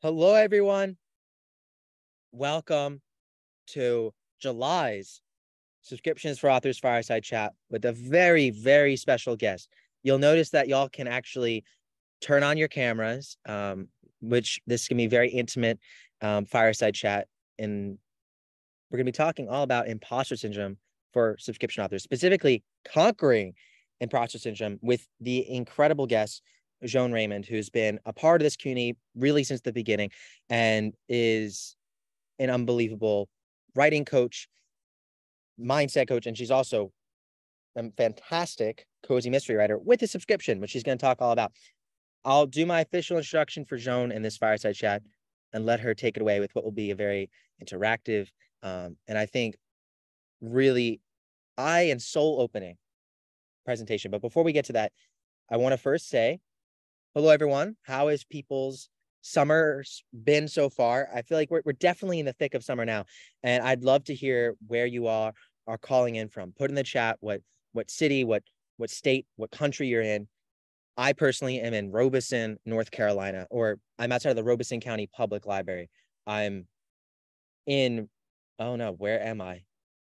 Hello, everyone. Welcome to July's subscriptions for authors fireside chat with a very, very special guest. You'll notice that y'all can actually turn on your cameras, um, which this can be very intimate um, fireside chat. And we're going to be talking all about imposter syndrome for subscription authors, specifically conquering imposter syndrome with the incredible guest Joan Raymond, who's been a part of this CUNY really since the beginning and is an unbelievable writing coach, mindset coach, and she's also a fantastic cozy mystery writer with a subscription, which she's going to talk all about. I'll do my official introduction for Joan in this fireside chat and let her take it away with what will be a very interactive um, and I think really eye and soul opening presentation. But before we get to that, I want to first say hello, everyone. How has people's summer been so far? I feel like we're, we're definitely in the thick of summer now. And I'd love to hear where you are are calling in from. Put in the chat what what city, what what state, what country you're in. I personally am in Robeson, North Carolina, or I'm outside of the Robeson County Public Library. I'm in, oh no, where am I?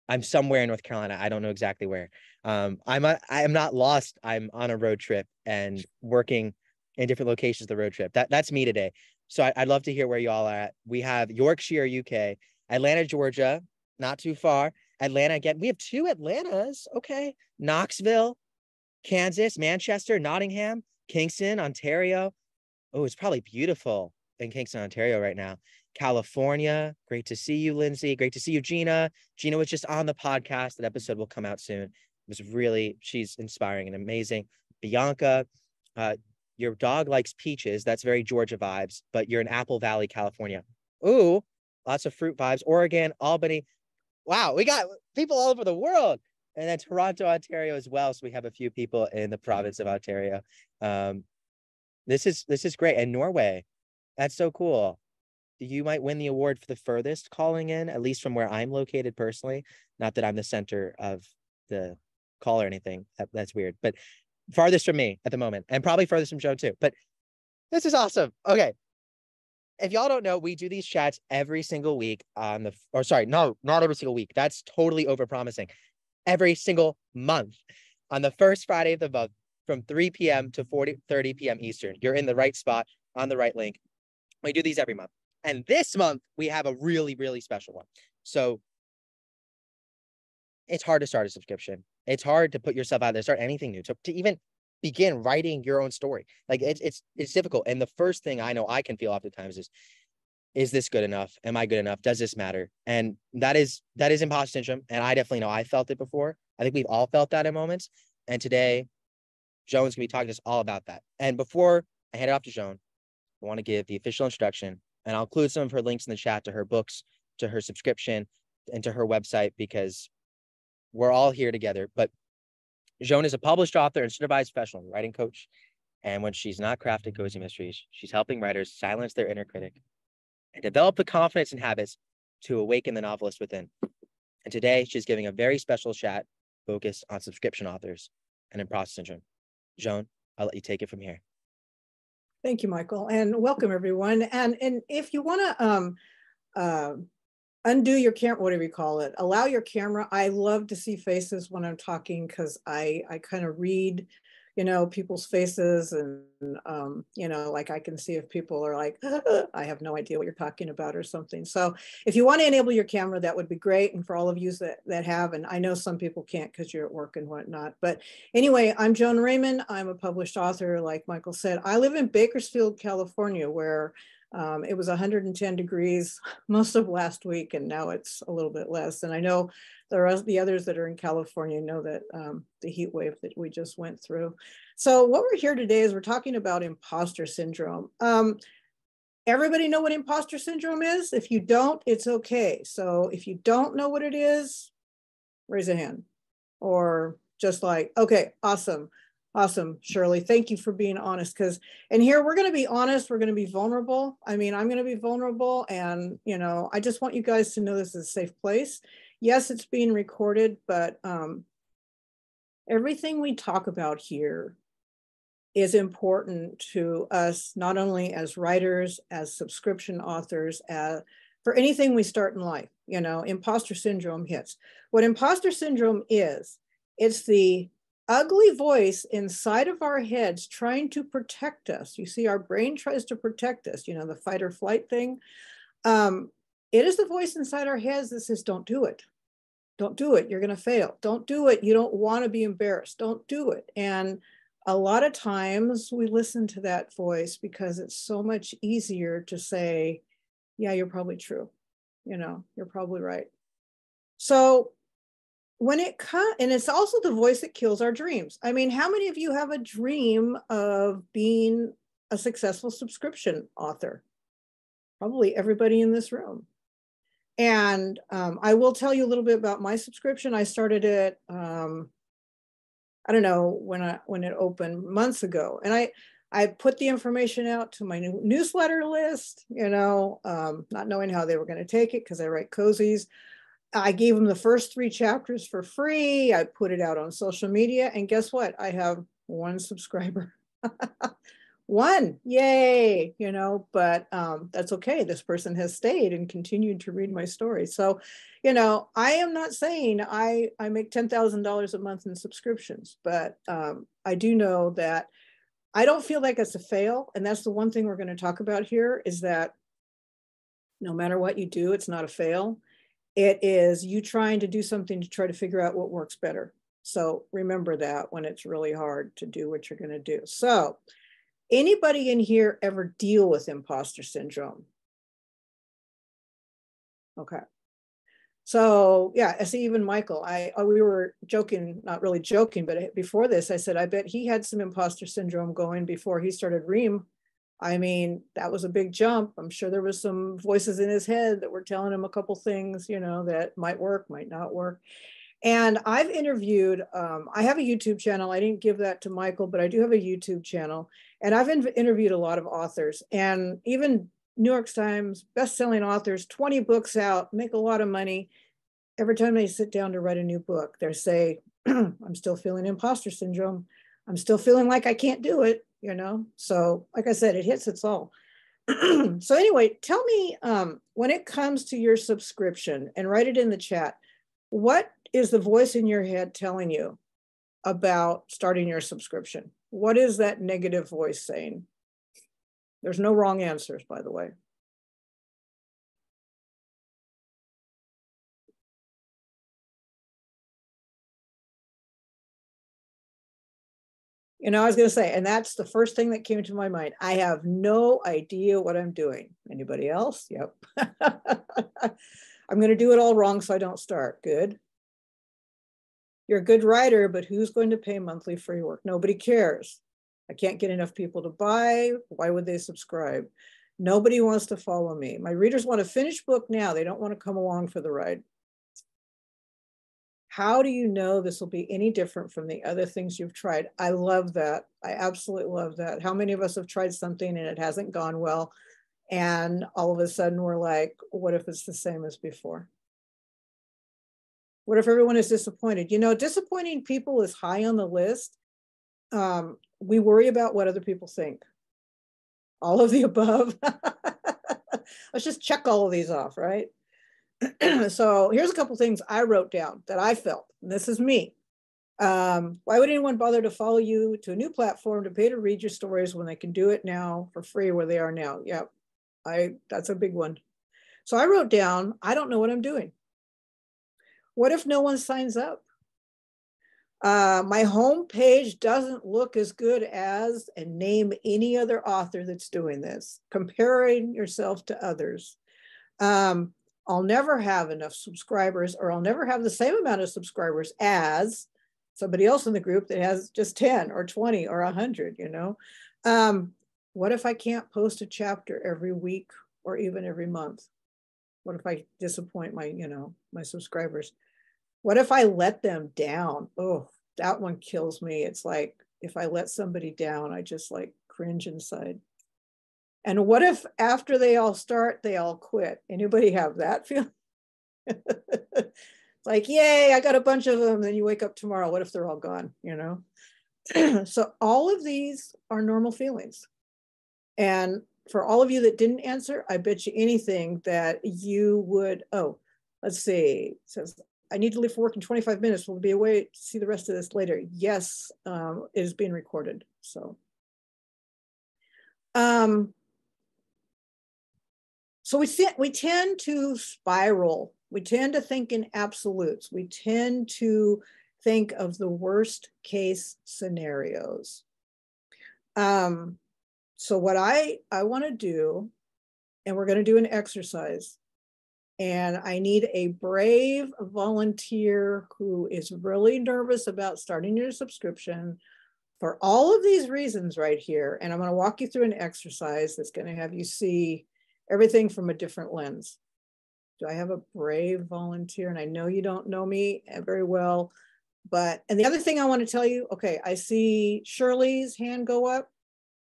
I'm somewhere in North Carolina. I don't know exactly where. Um, I'm a, I'm not lost. I'm on a road trip and working in different locations of the road trip. That that's me today. So I, would love to hear where you all are at. We have Yorkshire, UK, Atlanta, Georgia, not too far. Atlanta again. We have two Atlantas. Okay. Knoxville, Kansas, Manchester, Nottingham, Kingston, Ontario. Oh, it's probably beautiful in Kingston, Ontario right now. California. Great to see you, Lindsay. Great to see you, Gina. Gina was just on the podcast. That episode will come out soon. It was really, she's inspiring and amazing. Bianca, uh, your dog likes peaches. That's very Georgia vibes, but you're in Apple Valley, California. Ooh, lots of fruit vibes. Oregon, Albany. Wow, we got people all over the world. And then Toronto, Ontario as well. So we have a few people in the province of Ontario. Um, this is this is great. And Norway, that's so cool. You might win the award for the furthest calling in, at least from where I'm located personally. Not that I'm the center of the call or anything. That, that's weird. But farthest from me at the moment, and probably farthest from Joe too. But this is awesome. Okay. If y'all don't know, we do these chats every single week on the, or sorry, no, not every single week. That's totally over promising. Every single month on the first Friday of the month from 3 p.m. to 40, 30 p.m. Eastern. You're in the right spot on the right link. We do these every month. And this month, we have a really, really special one. So it's hard to start a subscription. It's hard to put yourself out there, start anything new, to, to even begin writing your own story. Like it's it's it's difficult. And the first thing I know I can feel oftentimes is, is this good enough? Am I good enough? Does this matter? And that is that is imposter syndrome. And I definitely know I felt it before. I think we've all felt that in moments. And today, Joan's gonna be talking to us all about that. And before I hand it off to Joan, I want to give the official introduction, and I'll include some of her links in the chat to her books, to her subscription, and to her website because we're all here together. But Joan is a published author and certified professional writing coach. And when she's not crafting cozy mysteries, she's helping writers silence their inner critic and develop the confidence and habits to awaken the novelist within. And today she's giving a very special chat focused on subscription authors and imposter syndrome. Joan, I'll let you take it from here. Thank you, Michael, and welcome everyone. And and if you want to um, uh, undo your camera, whatever you call it, allow your camera. I love to see faces when I'm talking because I, I kind of read, you know, people's faces and, um, you know, like I can see if people are like, I have no idea what you're talking about or something. So if you want to enable your camera, that would be great. And for all of you that, that have, and I know some people can't because you're at work and whatnot. But anyway, I'm Joan Raymond. I'm a published author, like Michael said. I live in Bakersfield, California, where um, it was 110 degrees most of last week, and now it's a little bit less. And I know the rest, the others that are in California know that um, the heat wave that we just went through. So what we're here today is we're talking about imposter syndrome. Um, everybody know what imposter syndrome is? If you don't, it's okay. So if you don't know what it is, raise a hand, or just like, okay, awesome. Awesome, Shirley. Thank you for being honest. Because, and here we're going to be honest. We're going to be vulnerable. I mean, I'm going to be vulnerable. And, you know, I just want you guys to know this is a safe place. Yes, it's being recorded, but um, everything we talk about here is important to us, not only as writers, as subscription authors, as, for anything we start in life. You know, imposter syndrome hits. What imposter syndrome is, it's the ugly voice inside of our heads trying to protect us. You see, our brain tries to protect us, you know, the fight or flight thing. Um, it is the voice inside our heads that says, don't do it. Don't do it. You're going to fail. Don't do it. You don't want to be embarrassed. Don't do it. And a lot of times we listen to that voice because it's so much easier to say, yeah, you're probably true. You know, you're probably right. So when it comes, and it's also the voice that kills our dreams. I mean, how many of you have a dream of being a successful subscription author? Probably everybody in this room. And um, I will tell you a little bit about my subscription. I started it, um, I don't know when I when it opened months ago, and I I put the information out to my newsletter list. You know, um, not knowing how they were going to take it because I write cozies. I gave them the first three chapters for free. I put it out on social media, and guess what? I have one subscriber. one yay you know but um, that's okay this person has stayed and continued to read my story so you know i am not saying i i make $10000 a month in subscriptions but um, i do know that i don't feel like it's a fail and that's the one thing we're going to talk about here is that no matter what you do it's not a fail it is you trying to do something to try to figure out what works better so remember that when it's really hard to do what you're going to do so Anybody in here ever deal with imposter syndrome? Okay. So yeah, I see even Michael, I uh, we were joking, not really joking, but before this, I said, I bet he had some imposter syndrome going before he started Ream. I mean, that was a big jump. I'm sure there was some voices in his head that were telling him a couple things, you know, that might work, might not work. And I've interviewed, um, I have a YouTube channel. I didn't give that to Michael, but I do have a YouTube channel. And I've in interviewed a lot of authors and even New York Times best-selling authors, 20 books out, make a lot of money. Every time they sit down to write a new book, they say, I'm still feeling imposter syndrome. I'm still feeling like I can't do it, you know? So like I said, it hits its all. so anyway, tell me um, when it comes to your subscription and write it in the chat, what is the voice in your head telling you about starting your subscription? What is that negative voice saying? There's no wrong answers, by the way. You know, I was going to say, and that's the first thing that came to my mind. I have no idea what I'm doing. Anybody else? Yep. I'm going to do it all wrong so I don't start. Good. You're a good writer, but who's going to pay monthly for your work? Nobody cares. I can't get enough people to buy. Why would they subscribe? Nobody wants to follow me. My readers want a finished book now. They don't want to come along for the ride. How do you know this will be any different from the other things you've tried? I love that. I absolutely love that. How many of us have tried something and it hasn't gone well? And all of a sudden we're like, what if it's the same as before? What if everyone is disappointed? You know, disappointing people is high on the list. Um, we worry about what other people think. All of the above. Let's just check all of these off, right? so here's a couple things I wrote down that I felt. This is me. Um, why would anyone bother to follow you to a new platform to pay to read your stories when they can do it now for free where they are now? Yeah, I that's a big one. So I wrote down, I don't know what I'm doing. What if no one signs up? Uh, my home page doesn't look as good as, and name any other author that's doing this, comparing yourself to others. Um, I'll never have enough subscribers, or I'll never have the same amount of subscribers as somebody else in the group that has just 10 or 20 or 100, you know? Um, what if I can't post a chapter every week or even every month? What if I disappoint my, you know, my subscribers? What if I let them down? Oh, that one kills me. It's like if I let somebody down, I just like cringe inside. And what if after they all start, they all quit? Anybody have that feeling? it's like, yay, I got a bunch of them. Then you wake up tomorrow. What if they're all gone? You know? so all of these are normal feelings. And for all of you that didn't answer, I bet you anything that you would, oh, let's see, it says, I need to leave for work in 25 minutes. We'll be away to see the rest of this later. Yes, um, it is being recorded. So, um, so we, we tend to spiral. We tend to think in absolutes. We tend to think of the worst case scenarios. Um, so what I, I want to do, and we're going to do an exercise, and I need a brave volunteer who is really nervous about starting your subscription for all of these reasons right here. And I'm going to walk you through an exercise that's going to have you see everything from a different lens. Do I have a brave volunteer? And I know you don't know me very well, but, and the other thing I want to tell you, okay, I see Shirley's hand go up.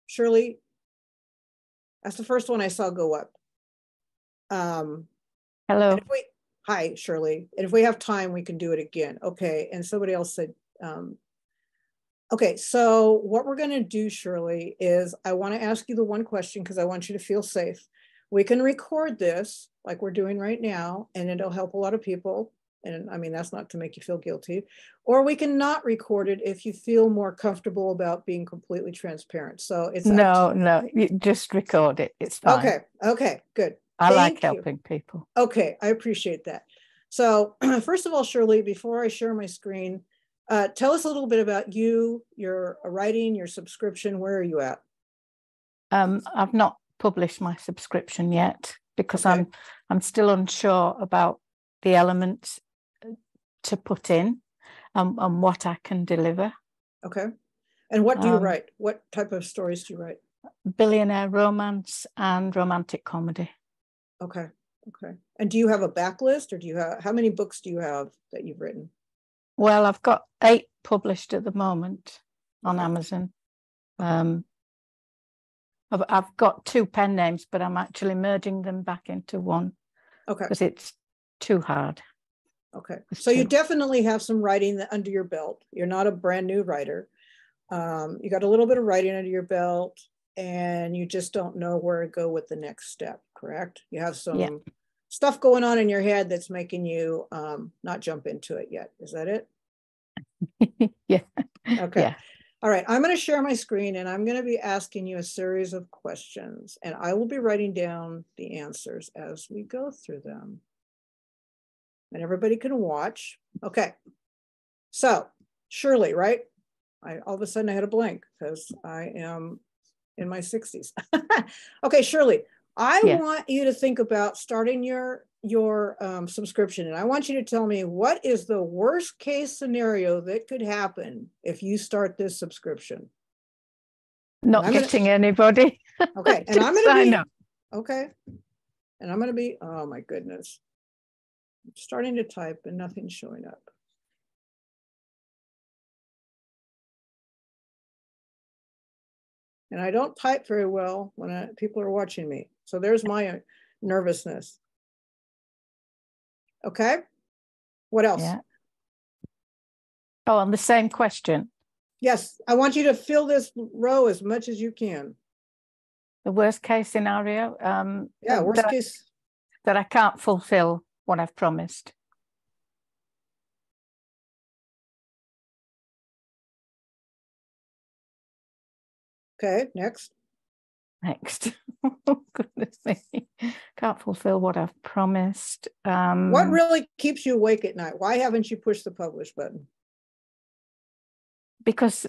Shirley, that's the first one I saw go up. Um, Hello. We, hi, Shirley. And if we have time, we can do it again. Okay. And somebody else said, um, okay, so what we're going to do, Shirley, is I want to ask you the one question because I want you to feel safe. We can record this like we're doing right now, and it'll help a lot of people and I mean, that's not to make you feel guilty. Or we can not record it if you feel more comfortable about being completely transparent. So it's no, no, you just record it. It's fine. Okay. Okay. Good. I Thank like helping you. people. Okay. I appreciate that. So, first of all, Shirley, before I share my screen, uh, tell us a little bit about you, your writing, your subscription. Where are you at? Um, I've not published my subscription yet because okay. I'm I'm still unsure about the elements to put in um, and what I can deliver. Okay. And what do you um, write? What type of stories do you write? Billionaire romance and romantic comedy. Okay. Okay. And do you have a backlist or do you have how many books do you have that you've written? Well, I've got eight published at the moment on Amazon. Um, I've, I've got two pen names, but I'm actually merging them back into one. Okay. Because it's too hard. Okay, so you definitely have some writing under your belt. You're not a brand new writer. Um, you got a little bit of writing under your belt and you just don't know where to go with the next step, correct? You have some yeah. stuff going on in your head that's making you um, not jump into it yet. Is that it? yeah. Okay. Yeah. All right, I'm going to share my screen and I'm going to be asking you a series of questions and I will be writing down the answers as we go through them and everybody can watch. Okay. So Shirley, right? I all of a sudden I had a blank because I am in my 60s. okay, Shirley, I yeah. want you to think about starting your your um, subscription, and I want you to tell me what is the worst case scenario that could happen if you start this subscription. Not I'm getting gonna, anybody. Okay, and I'm going to be okay, and I'm going to be. Oh my goodness I'm starting to type and nothing's showing up. And I don't type very well when I, people are watching me. So there's my nervousness. Okay. What else? Yeah. Oh, on the same question. Yes. I want you to fill this row as much as you can. The worst case scenario. Um, yeah, worst that, case. That I can't fulfill what I've promised. Okay, next. Next. oh, goodness me. Can't fulfill what I've promised. Um, what really keeps you awake at night? Why haven't you pushed the publish button? Because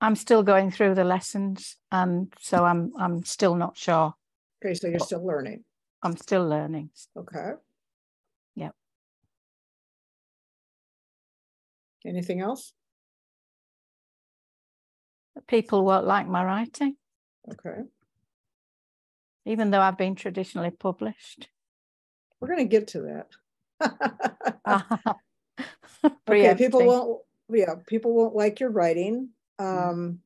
I'm still going through the lessons and so I'm I'm still not sure. Okay, so you're still learning. I'm still learning. Okay. Yep. Anything else? People won't like my writing. Okay. Even though I've been traditionally published. We're going to get to that. okay, people won't. Yeah, people won't like your writing. Mm. Um,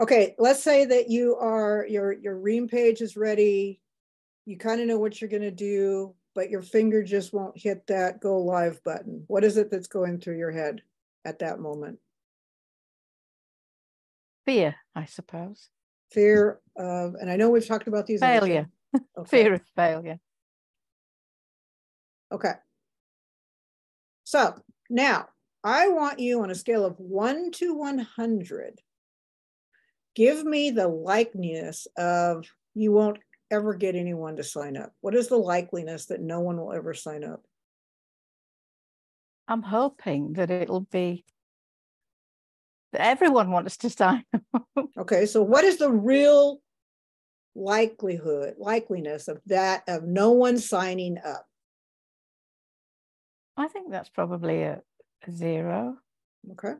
okay, let's say that you are your your ream page is ready. You kind of know what you're going to do but your finger just won't hit that go live button. What is it that's going through your head at that moment? fear, I suppose. Fear of, and I know we've talked about these. Failure. Okay. Fear of failure. Okay. So now I want you on a scale of one to 100. Give me the likeliness of you won't ever get anyone to sign up. What is the likeliness that no one will ever sign up? I'm hoping that it'll be everyone wants to sign up. Okay, so what is the real likelihood, likeliness of that, of no one signing up? I think that's probably a, a zero. Okay.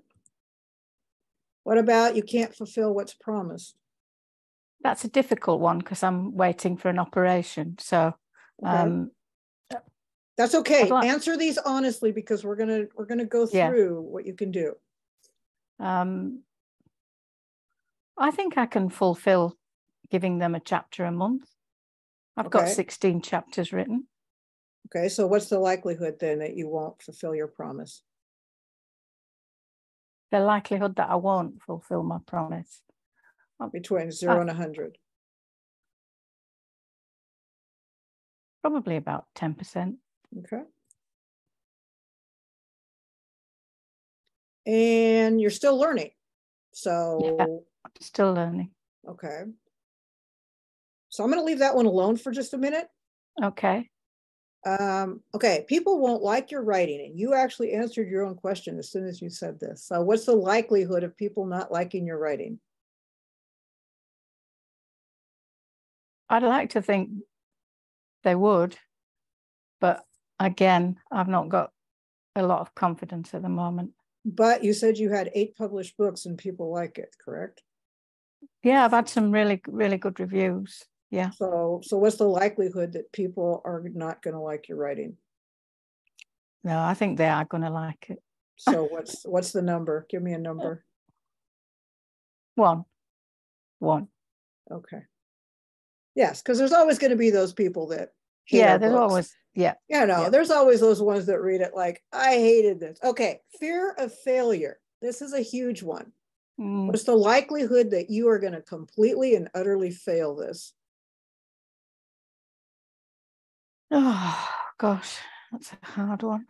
What about you can't fulfill what's promised? That's a difficult one because I'm waiting for an operation. So Okay. um, That's okay. Like- Answer these honestly because we're gonna, we're gonna go Yeah. through what you can do. Um, I think I can fulfill giving them a chapter a month. I've got 16 chapters written. Okay, so what's the likelihood then that you won't fulfill your promise? The likelihood that I won't fulfill my promise. Between zero and a hundred? Probably about 10%. Okay. And you're still learning. So, I'm still learning. okay. So I'm gonna leave that one alone for just a minute. Okay. Um, okay, people won't like your writing, and you actually answered your own question as soon as you said this. So what's the likelihood of people not liking your writing? I'd like to think they would, but again, I've not got a lot of confidence at the moment. But you said you had eight published books and people like it, correct? Yeah, I've had some really, really good reviews. Yeah. So, so what's the likelihood that people are not gonna like your writing? No, I think they are going to like it. So what's, what's the number? Give me a number. One. One. Okay. Yes, because there's always gonna be those people that. Yeah, there's books. always, yeah. You know, Yeah. there's always those ones that read it like, I hated this. Okay, fear of failure. This is a huge one. Mm, What's the likelihood that you are gonna completely and utterly fail this? Oh, gosh, that's a hard one.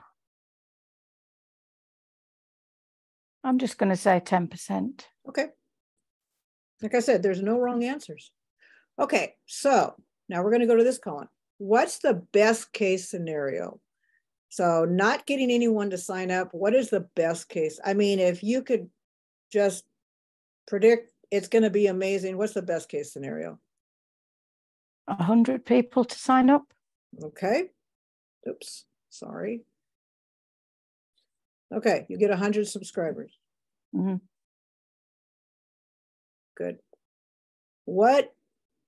I'm just going to say 10%. Okay. Like I said, there's no wrong answers. Okay, so now we're gonna go to this column. What's the best case scenario? So not getting anyone to sign up, what is the best case? I mean, if you could just predict it's gonna be amazing, what's the best case scenario? 100 people to sign up. Okay. Oops, sorry. Okay, you get hundred subscribers. Mhm. Good. What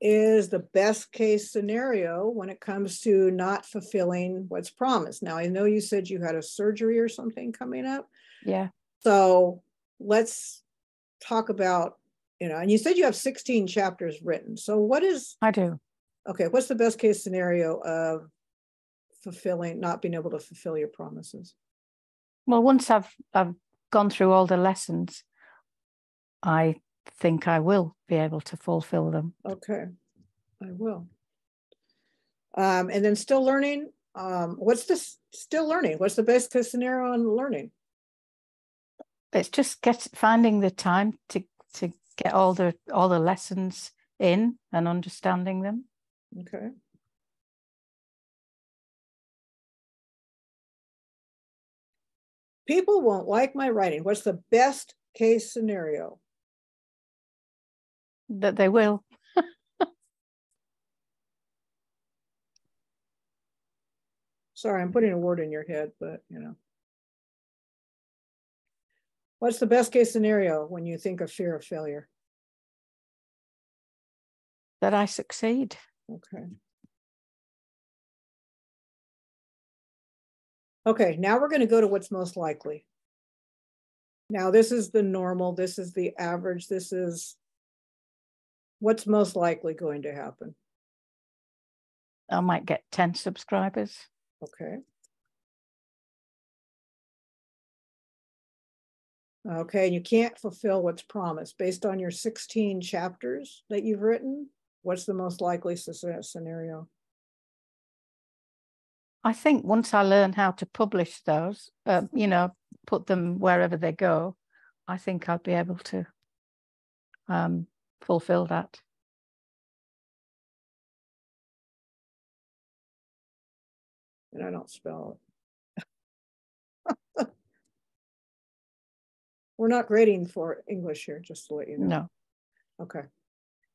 is the best case scenario when it comes to not fulfilling what's promised? Now, I know you said you had a surgery or something coming up. Yeah. So let's talk about, you know, and you said you have 16 chapters written. So what is, I do. okay, what's the best case scenario of fulfilling, not being able to fulfill your promises? Well, once I've I've gone through all the lessons, I think I will be able to fulfill them. Okay, I will. Um, and then still learning, um, what's this, still learning? What's the best case scenario on learning? It's just get finding the time to to get all the all the lessons in and understanding them. Okay. People won't like my writing. What's the best case scenario? That they will. Sorry, I'm putting a word in your head, but you know. What's the best case scenario when you think of fear of failure? That I succeed. Okay. Okay, now we're going to go to what's most likely. Now, this is the normal, this is the average, this is what's most likely going to happen. I might get 10 subscribers. Okay. Okay, and you can't fulfill what's promised based on your 16 chapters that you've written. What's the most likely scenario? I think once I learn how to publish those, uh, you know, put them wherever they go, I think I'll be able to um, fulfill that. And I don't spell it. We're not grading for English here, just to let you know. No. Okay.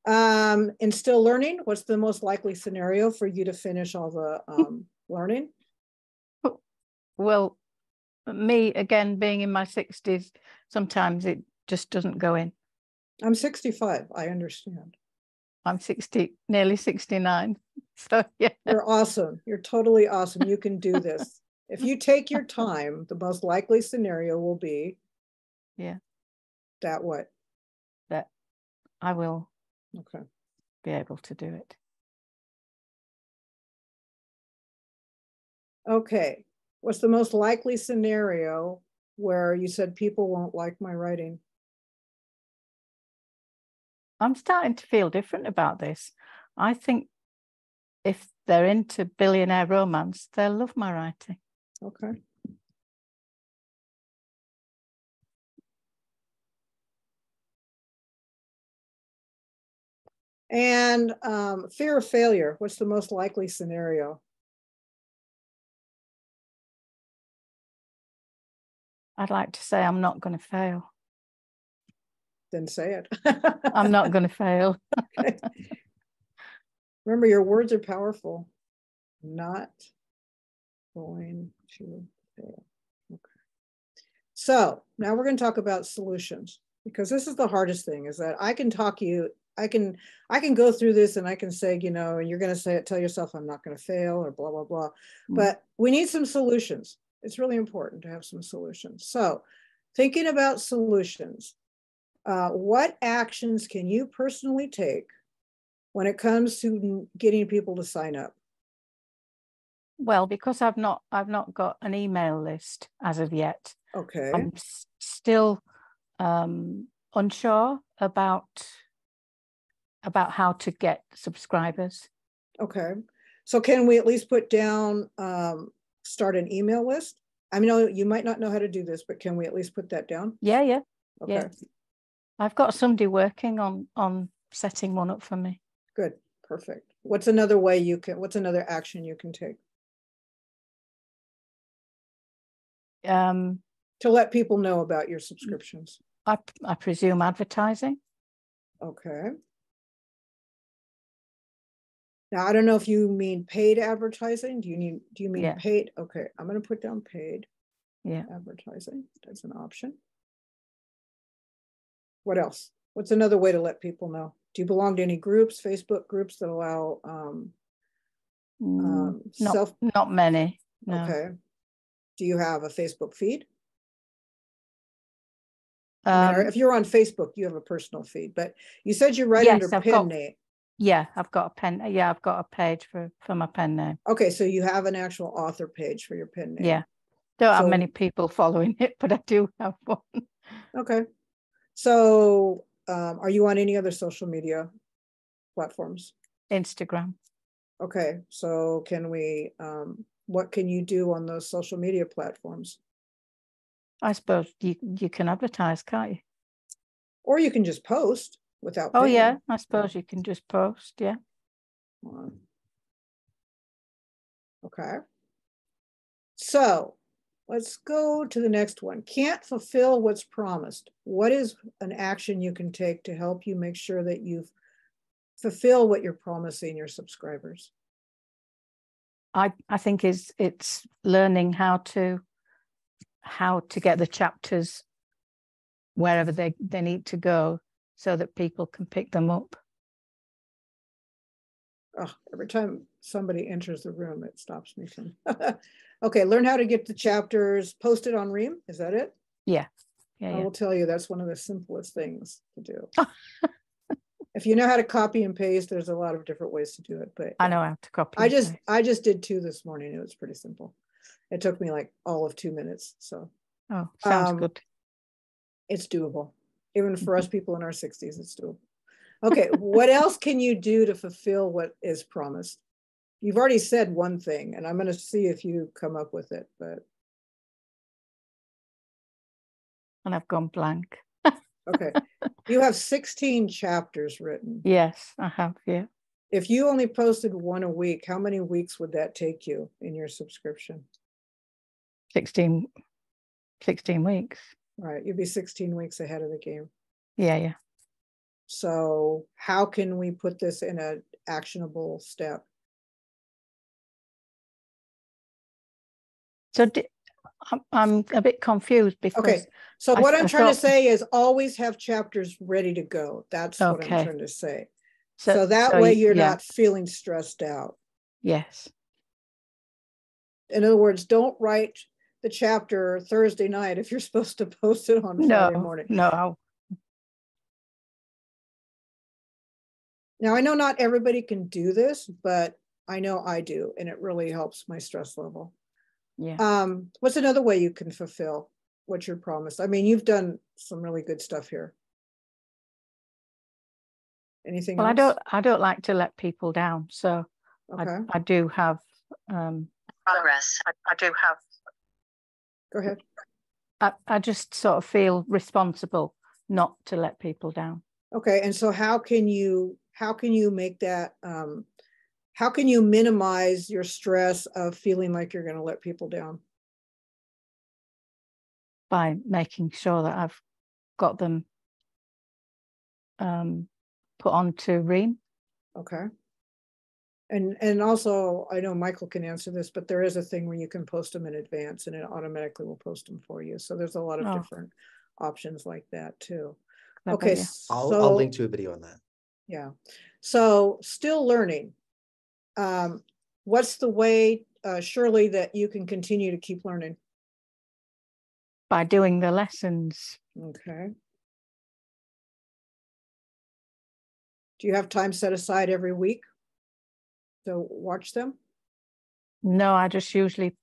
Um, and still learning, what's the most likely scenario for you to finish all the um, learning? Well, me again being in my 60s, sometimes it just doesn't go in. I'm 65, I understand. I'm 60, nearly 69. So yeah. You're awesome. You're totally awesome. You can do this. if you take your time, the most likely scenario will be yeah. That what? That I will okay. be able to do it. Okay. What's the most likely scenario where you said people won't like my writing? I'm starting to feel different about this. I think if they're into billionaire romance, they'll love my writing. Okay. And um, fear of failure, what's the most likely scenario? I'd like to say I'm not going to fail. Then say it. I'm not going to fail. Remember, your words are powerful. Not going to fail. Okay. So now we're going to talk about solutions because this is the hardest thing is that I can talk you I can I can go through this and I can say, you know, and you're going to say it, tell yourself I'm not going to fail or blah blah blah. Mm-hmm. But we need some solutions. It's really important to have some solutions. So, thinking about solutions, uh, what actions can you personally take when it comes to getting people to sign up? Well, because I've not I've not got an email list as of yet. Okay. I'm s- still um, unsure about about how to get subscribers. Okay. So can we at least put down, um, start an email list? I mean, you might not know how to do this, but can we at least put that down? Yeah, yeah. Okay. Yeah. I've got somebody working on on setting one up for me. Good. Perfect. What's another way you can, what's another action you can take? Um, to let people know about your subscriptions? I, I presume advertising. Okay. Now, I don't know if you mean paid advertising. Do you need, do you mean Yeah. paid? Okay, I'm gonna put down paid Yeah. advertising as an option. What else? What's another way to let people know? Do you belong to any groups, Facebook groups that allow, um, Mm, um, not self, not many. No. okay? Do you have a Facebook feed? I mean, or Um, if you're on Facebook, you have a personal feed, but you said you write Yes, under I've pen got- name. yeah, I've got a pen. Yeah, I've got a page for for my pen name. Okay, so you have an actual author page for your pen name. Yeah. Don't have many people following it, but I do have one. Okay. So, um, are you on any other social media platforms? Instagram. Okay, so can we, um, what can you do on those social media platforms? I suppose you you can advertise, can't you? Or you can just post without. Oh paying. yeah, I suppose you can just post. Yeah. Okay. So let's go to the next one. Can't fulfill what's promised. What is an action you can take to help you make sure that you fulfill what you're promising your subscribers? I I think is it's learning how to how to get the chapters wherever they they need to go so that people can pick them up. Oh, every time somebody enters the room, it stops me from. okay, learn how to get the chapters posted on Ream. Is that it? Yeah. Yeah, I yeah. will tell you that's one of the simplest things to do. if you know how to copy and paste, there's a lot of different ways to do it. But I know how to copy. I just. I just did two this morning. It was pretty simple. It took me like all of two minutes. So oh sounds um, good. It's doable. Even for us people in our 60s, it's doable. Okay, what else can you do to fulfill what is promised? You've already said one thing, and I'm going to see if you come up with it, but And I've gone blank. okay. you have 16 chapters written. Yes, I have. Yeah. If you only posted one a week, how many weeks would that take you in your subscription? 16, 16 weeks. Right. You'd be 16 weeks ahead of the game. Yeah, yeah. So how can we put this in an actionable step? So di- I'm, a bit confused because Okay, so what I I'm trying to say is always have chapters ready to go. That's what I'm trying to say. So that way you're yeah, not feeling stressed out. Yes. In other words, don't write the chapter Thursday night if you're supposed to post it on No, Friday morning. no. Now, I know not everybody can do this, but I know I do, and it really helps my stress level. Yeah. Um, what's another way you can fulfill what you're promised? I mean, you've done some really good stuff here. Anything Well, I don't. I don't like to let people down, so Okay, I, I do have. Um, Progress. I, I do have. go ahead. I, I just sort of feel responsible not to let people down. Okay, and so how can you, how can you make that, um, how can you minimize your stress of feeling like you're gonna let people down? by making sure that I've got them um, put onto Ream. Okay. And, and also, I know Michael can answer this, but there is a thing where you can post them in advance and it automatically will post them for you. So there's a lot of Oh. different options like that too. Clever, Okay, yeah. I'll, I'll link to a video on that. yeah. So still learning. Um, what's the way, uh, Shirley, that you can continue to keep learning? By doing the lessons. Okay. Do you have time set aside every week to watch them? No, I just usually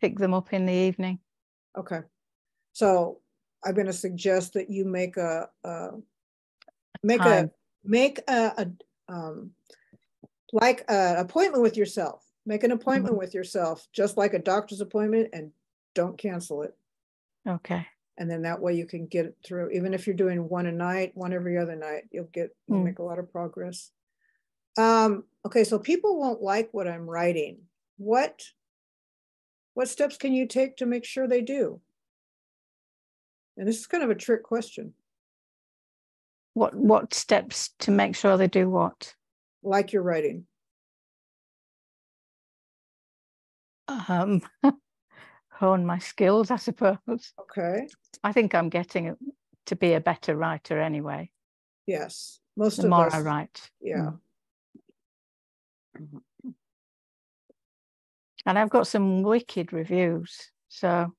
pick them up in the evening. Okay. So I'm gonna suggest that you make a, uh, make a, make a, a, um, like an appointment with yourself. Make an appointment with yourself, just like a doctor's appointment and don't cancel it. Okay. And then that way you can get it through, even if you're doing one a night, one every other night, you'll get, you'll Mm. make a lot of progress. Um, okay, so people won't like what I'm writing. What, what steps can you take to make sure they do? And this is kind of a trick question, What what steps to make sure they do what? Like your writing. Um, hone my skills, I suppose. Okay, I think I'm getting to be a better writer anyway. yes, most The of more us, I write. yeah. Mm. And I've got some wicked reviews. So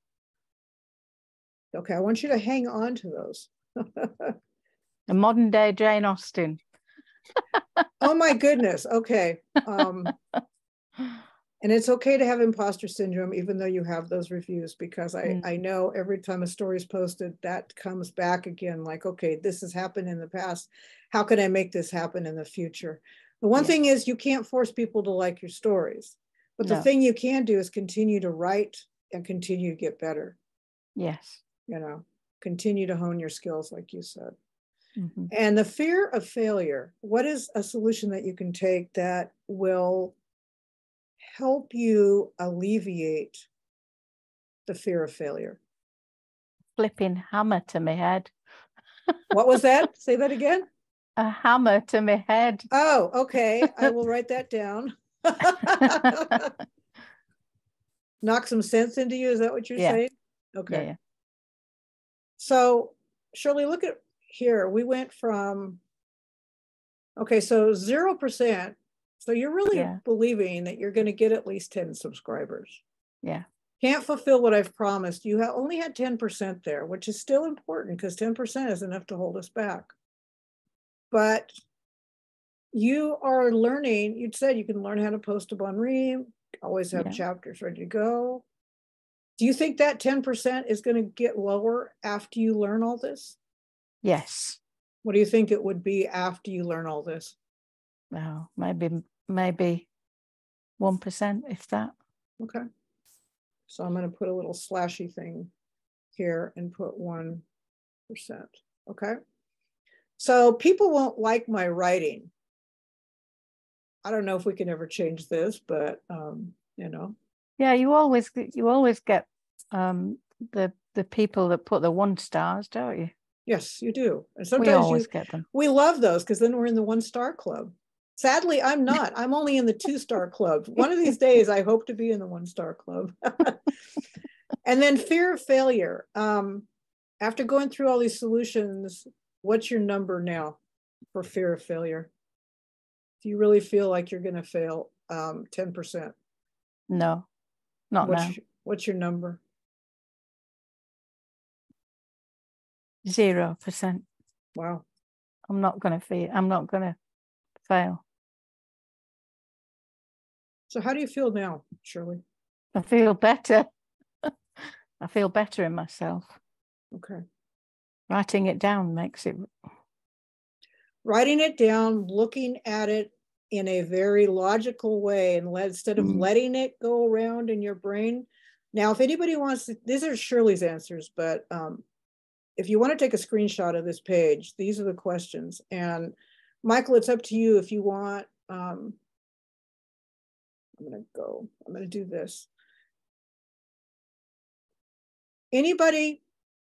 Okay, I want you to hang on to those. a modern day Jane Austen. Oh my goodness, okay. Um, And it's okay to have imposter syndrome, even though you have those reviews, because I, Mm. I know every time a story is posted, that comes back again, like, okay, this has happened in the past. How can I make this happen in the future? The one Yeah. thing is you can't force people to like your stories. But the thing you can do is continue to write and continue to get better, Yes. you know, continue to hone your skills, like you said. Mhm. And the fear of failure, what is a solution that you can take that will help you alleviate the fear of failure? Flipping hammer to my head. What was that? Say that again. A hammer to my head. Oh, okay. I will write that down. Knock some sense into you. Is that what you're Yeah. saying? Yeah, Okay. yeah. So Shirley, look at here. We went from, okay, so 0%. So you're really Yeah. believing that you're going to get at least 10 subscribers. Yeah. Can't fulfill what I've promised. You have only had 10% there, which is still important because 10% is enough to hold us back. But you are learning, you'd said you can learn how to post a on Ream, always have Yeah. chapters ready to go. Do you think that 10% is going to get lower after you learn all this? Yes. What do you think it would be after you learn all this? Well, maybe maybe one percent, if that. Okay. So I'm going to put a little slashy thing here and put one percent. Okay. So people won't like my writing. I don't know if we can ever change this, but um, you know. Yeah, you always you always get um the the people that put the one stars, don't you? Yes, you do. And sometimes we always you, get them. We love those because then we're in the one star club. Sadly, I'm not. I'm only in the two star club. One of these days, I hope to be in the one star club. and then fear of failure. Um, after going through all these solutions, what's your number now for fear of failure? Do you really feel like you're going to fail um, 10%? No, not what's now. Your, what's your number? Zero percent. Wow. I'm not going to fail. I'm not going to fail. So how do you feel now, Shirley? I feel better. I feel better in myself. Okay. Writing it down makes it. Writing it down, looking at it in a very logical way, and let, instead of mm. letting it go around in your brain. Now, if anybody wants to, these are Shirley's answers, but um, if you want to take a screenshot of this page, these are the questions. And Michael, it's up to you if you want. Um, I'm going to go, I'm going to do this. Anybody,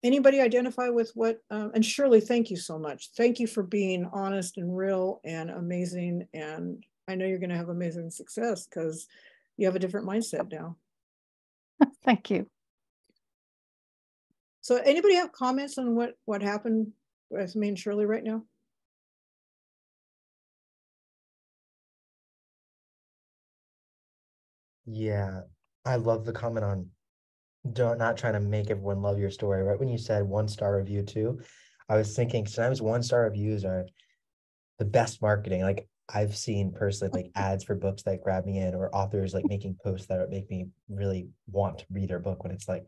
anybody identify with what, um, and Shirley, thank you so much. Thank you for being honest and real and amazing. And I know you're going to have amazing success because you have a different mindset now. Thank you. So anybody have comments on what, what happened with me and Shirley right now? Yeah, I love the comment on don't not trying to make everyone love your story. Right when you said one star review too, I was thinking sometimes one star reviews are the best marketing. Like I've seen personally like ads for books that grab me in or authors like making posts that make me really want to read their book when it's like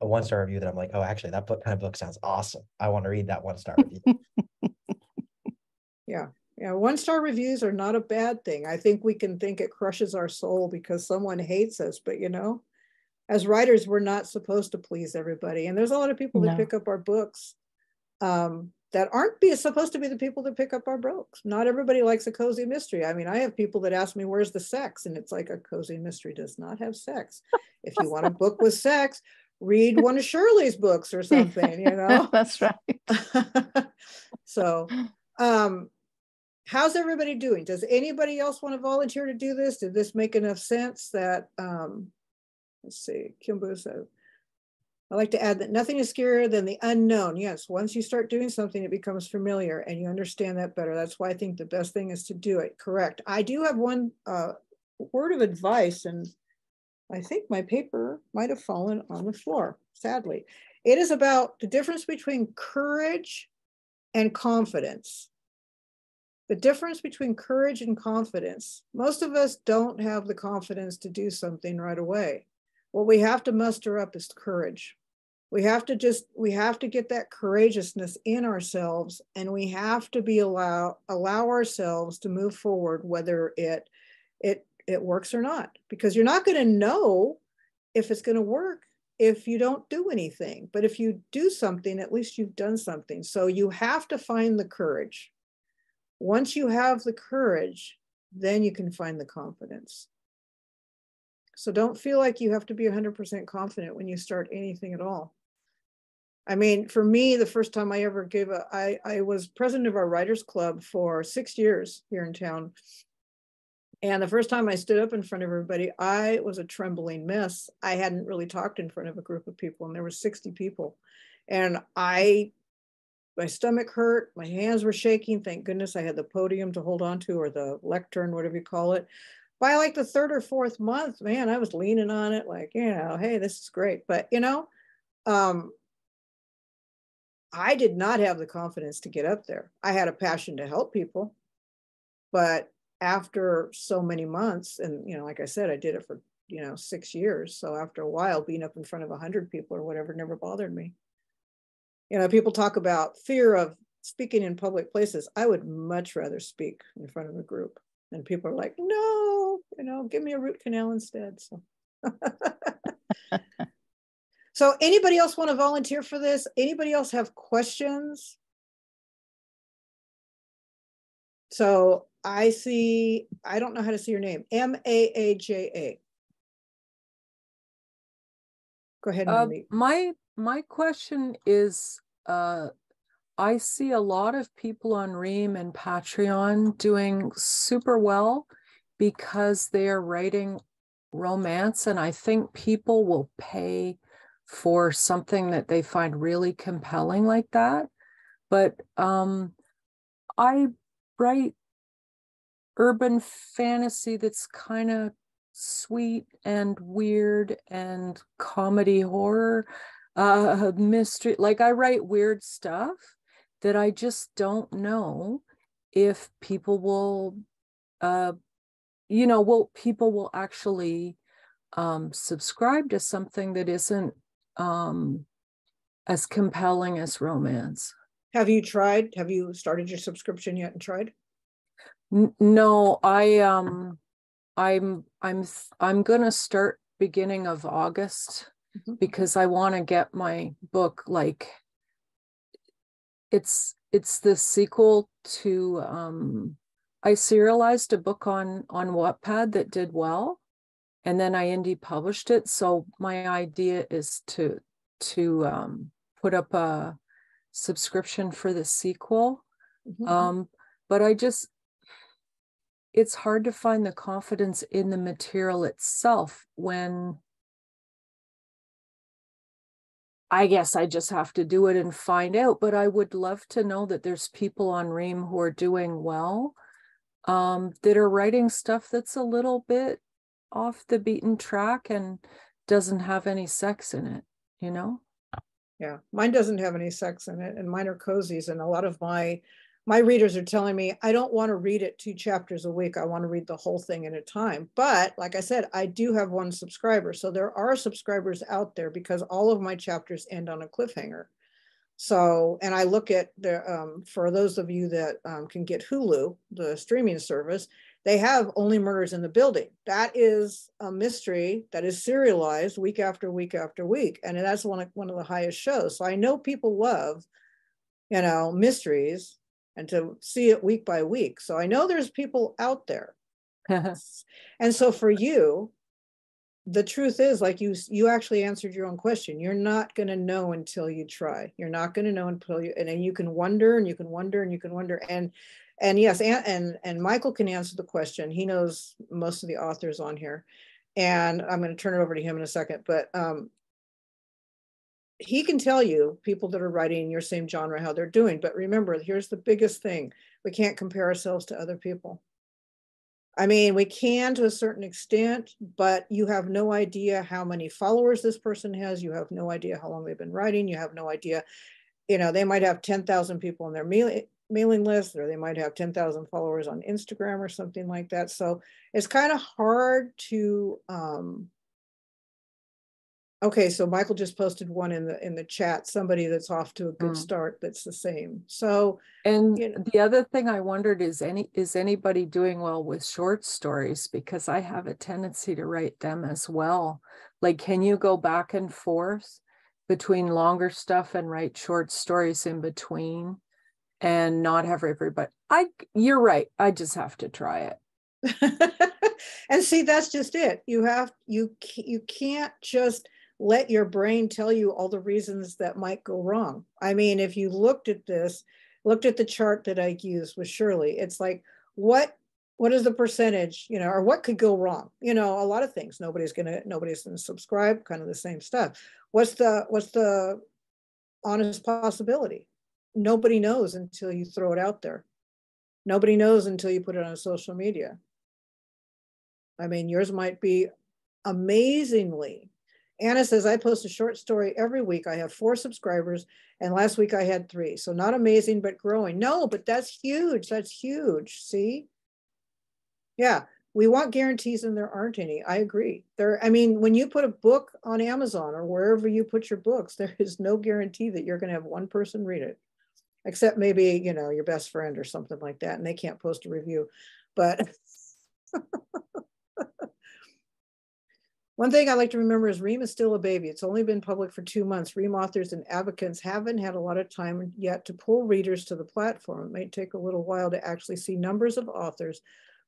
a one star review that I'm like, oh, actually, that book kind of book sounds awesome. I want to read that one star review. yeah. Yeah. One star reviews are not a bad thing. I think we can think it crushes our soul because someone hates us, but you know, as writers, we're not supposed to please everybody. And there's a lot of people no. that pick up our books um, that aren't be, supposed to be the people that pick up our books. Not everybody likes a cozy mystery. I mean, I have people that ask me, where's the sex? And it's like a cozy mystery does not have sex. if you want a book with sex, read one of Shirley's books or something, you know? That's right. so, um, how's everybody doing? Does anybody else want to volunteer to do this? Did this make enough sense that, um, let's see, Kimbo said, I like to add that nothing is scarier than the unknown. Yes, once you start doing something, it becomes familiar and you understand that better. That's why I think the best thing is to do it. Correct. I do have one uh, word of advice, and I think my paper might have fallen on the floor, sadly. It is about the difference between courage and confidence. The difference between courage and confidence. Most of us don't have the confidence to do something right away. What we have to muster up is courage. We have to just, we have to get that courageousness in ourselves and we have to be allow, allow ourselves to move forward, whether it, it it works or not because you're not going to know if it's going to work if you don't do anything. But if you do something at least you've done something. So you have to find the courage. Once you have the courage then you can find the confidence. So don't feel like you have to be 100% confident when you start anything at all. I mean, for me, the first time I ever gave a, I, I was president of our writers club for six years here in town. And the first time I stood up in front of everybody, I was a trembling mess. I hadn't really talked in front of a group of people, and there were 60 people. And I, my stomach hurt, my hands were shaking. Thank goodness I had the podium to hold on to, or the lectern, whatever you call it. By like the third or fourth month, man, I was leaning on it, like, you know, hey, this is great. But, you know, um, I did not have the confidence to get up there. I had a passion to help people, but after so many months, and you know, like I said, I did it for you know, six years. So after a while, being up in front of a hundred people or whatever never bothered me. You know, people talk about fear of speaking in public places. I would much rather speak in front of a group. And people are like, no, you know, give me a root canal instead. So So anybody else want to volunteer for this? Anybody else have questions? So I see, I don't know how to see your name, M-A-A-J-A. Go ahead. Uh, my my question is, uh, I see a lot of people on Ream and Patreon doing super well because they are writing romance, and I think people will pay for something that they find really compelling like that. But um, I write urban fantasy that's kind of sweet and weird and comedy horror uh mystery like i write weird stuff that i just don't know if people will uh you know will people will actually um subscribe to something that isn't um, as compelling as romance. Have you tried? Have you started your subscription yet and tried? No, I um, I'm I'm I'm gonna start beginning of August mm-hmm. because I want to get my book like it's it's the sequel to um I serialized a book on on Wattpad that did well and then I indie published it. So my idea is to to um, put up a subscription for the sequel. Mm-hmm. Um, but I just it's hard to find the confidence in the material itself when I guess I just have to do it and find out. But I would love to know that there's people on Ream who are doing well, um, that are writing stuff that's a little bit off the beaten track and doesn't have any sex in it, you know? Yeah, mine doesn't have any sex in it, and mine are cozies. And a lot of my my readers are telling me I don't want to read it two chapters a week. I want to read the whole thing at a time. But like I said, I do have one subscriber, so there are subscribers out there because all of my chapters end on a cliffhanger. So, and I look at the um, for those of you that um, can get Hulu, the streaming service, they have only murders in the building. That is a mystery that is serialized week after week after week. And that's one of, one of the highest shows. So I know people love, you know, mysteries and to see it week by week. So I know there's people out there. and so for you, the truth is like you you actually answered your own question you're not going to know until you try you're not going to know until you and then you can wonder and you can wonder and you can wonder and and yes, and, and, and Michael can answer the question. He knows most of the authors on here. And I'm going to turn it over to him in a second. But um, he can tell you people that are writing in your same genre how they're doing. But remember, here's the biggest thing we can't compare ourselves to other people. I mean, we can to a certain extent, but you have no idea how many followers this person has. You have no idea how long they've been writing. You have no idea, you know, they might have 10,000 people in their mailing list or they might have 10,000 followers on Instagram or something like that. So it's kind of hard to um Okay, so Michael just posted one in the in the chat somebody that's off to a good mm. start that's the same. So and you know. the other thing I wondered is any is anybody doing well with short stories because I have a tendency to write them as well. Like can you go back and forth between longer stuff and write short stories in between? and not have everybody. I you're right. I just have to try it. and see, that's just it. You have you you can't just let your brain tell you all the reasons that might go wrong. I mean, if you looked at this, looked at the chart that I used with Shirley, it's like what what is the percentage, you know, or what could go wrong? You know, a lot of things. Nobody's gonna nobody's gonna subscribe, kind of the same stuff. What's the what's the honest possibility? nobody knows until you throw it out there. Nobody knows until you put it on social media. I mean, yours might be amazingly. Anna says, I post a short story every week. I have four subscribers, and last week I had three. So not amazing, but growing. No, but that's huge. That's huge. See? Yeah. we want guarantees and there aren't any. I agree. There, I mean, when you put a book on Amazon or wherever you put your books, there is no guarantee that you're going to have one person read it, except maybe, you know, your best friend or something like that, and they can't post a review. But one thing I like to remember is Ream is still a baby. It's only been public for two months. Ream authors and advocates haven't had a lot of time yet to pull readers to the platform. It may take a little while to actually see numbers of authors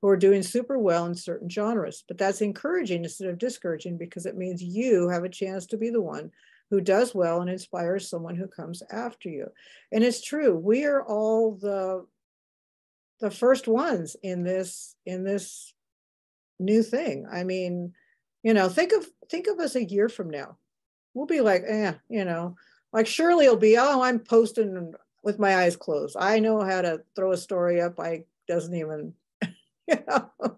who are doing super well in certain genres. But that's encouraging instead of discouraging because it means you have a chance to be the one who does well and inspires someone who comes after you. And it's true, we are all the the first ones in this in this new thing. I mean, you know, think of think of us a year from now. We'll be like, eh, you know, like Shirley will be, oh, I'm posting with my eyes closed. I know how to throw a story up. I doesn't even you know,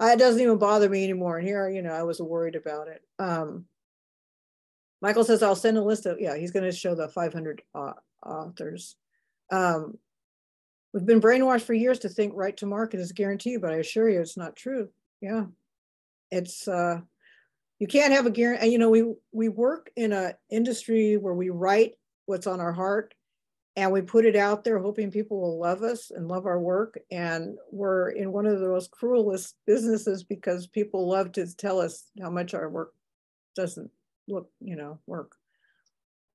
it doesn't even bother me anymore. And here, you know, I was worried about it. Um, Michael says, I'll send a list of, yeah, he's going to show the 500 uh, authors. Um, we've been brainwashed for years to think right to market is guaranteed, but I assure you it's not true. Yeah. It's, uh, you can't have a guarantee. You know, we, we work in an industry where we write what's on our heart and we put it out there hoping people will love us and love our work and we're in one of the most cruelest businesses because people love to tell us how much our work doesn't look you know work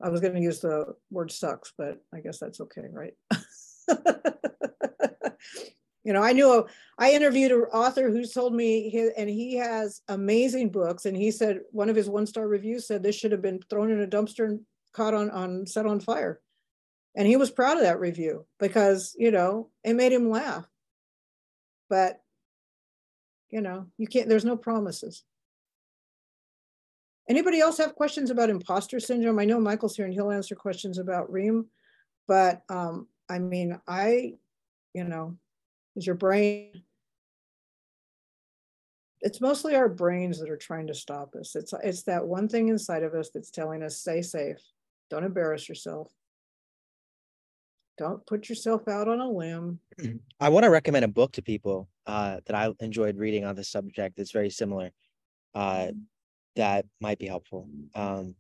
i was going to use the word sucks but i guess that's okay right you know i knew I interviewed an author who told me his, and he has amazing books and he said one of his one star reviews said this should have been thrown in a dumpster and caught on on set on fire and he was proud of that review because, you know, it made him laugh. But, you know, you can't, there's no promises. Anybody else have questions about imposter syndrome? I know Michael's here and he'll answer questions about Ream, but um, I mean, I, you know, is your brain, it's mostly our brains that are trying to stop us. It's, it's that one thing inside of us that's telling us, stay safe, don't embarrass yourself, don't put yourself out on a limb. I want to recommend a book to people uh, that I enjoyed reading on this subject that's very similar uh, that might be helpful. Um,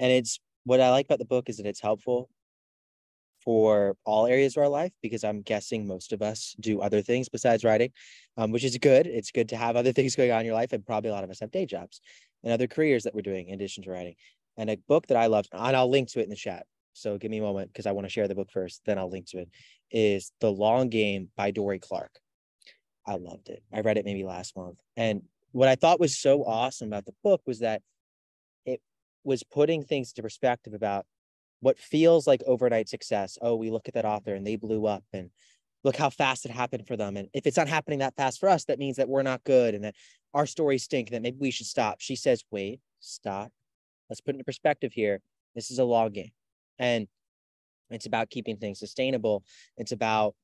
and it's what I like about the book is that it's helpful for all areas of our life because I'm guessing most of us do other things besides writing, um, which is good. It's good to have other things going on in your life, and probably a lot of us have day jobs and other careers that we're doing in addition to writing. And a book that I loved, and I'll link to it in the chat so give me a moment because I want to share the book first, then I'll link to it, is The Long Game by Dorie Clark. I loved it. I read it maybe last month. And what I thought was so awesome about the book was that it was putting things into perspective about what feels like overnight success. Oh, we look at that author and they blew up and look how fast it happened for them. And if it's not happening that fast for us, that means that we're not good and that our stories stink and that maybe we should stop. She says, wait, stop. Let's put into perspective here. This is a long game. And it's about keeping things sustainable. It's about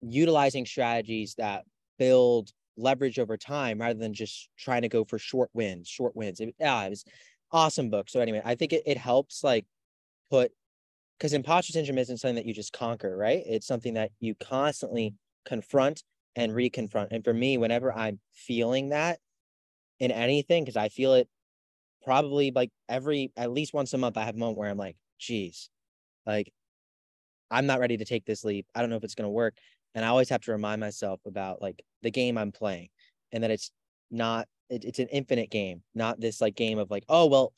utilizing strategies that build leverage over time rather than just trying to go for short wins, short wins. It, yeah, it was awesome book. So anyway, I think it, it helps like put because imposter syndrome isn't something that you just conquer, right? It's something that you constantly confront and reconfront. And for me, whenever I'm feeling that in anything, because I feel it probably like every at least once a month, I have a moment where I'm like, geez, like I'm not ready to take this leap. I don't know if it's going to work. And I always have to remind myself about like the game I'm playing and that it's not, it, it's an infinite game, not this like game of like, oh, well,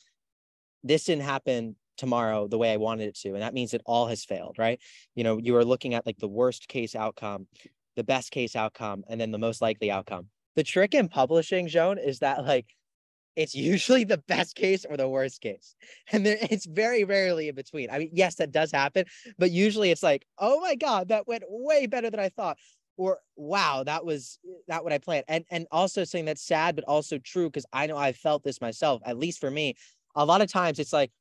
this didn't happen tomorrow the way I wanted it to. And that means it all has failed, right? You know, you are looking at like the worst case outcome, the best case outcome, and then the most likely outcome. The trick in publishing, Joan, is that like it's usually the best case or the worst case. And there it's very rarely in between. I mean, yes, that does happen, but usually it's like, oh my God, that went way better than I thought. Or wow, that was not what I planned. And and also saying that's sad, but also true, because I know I felt this myself, at least for me. A lot of times it's like,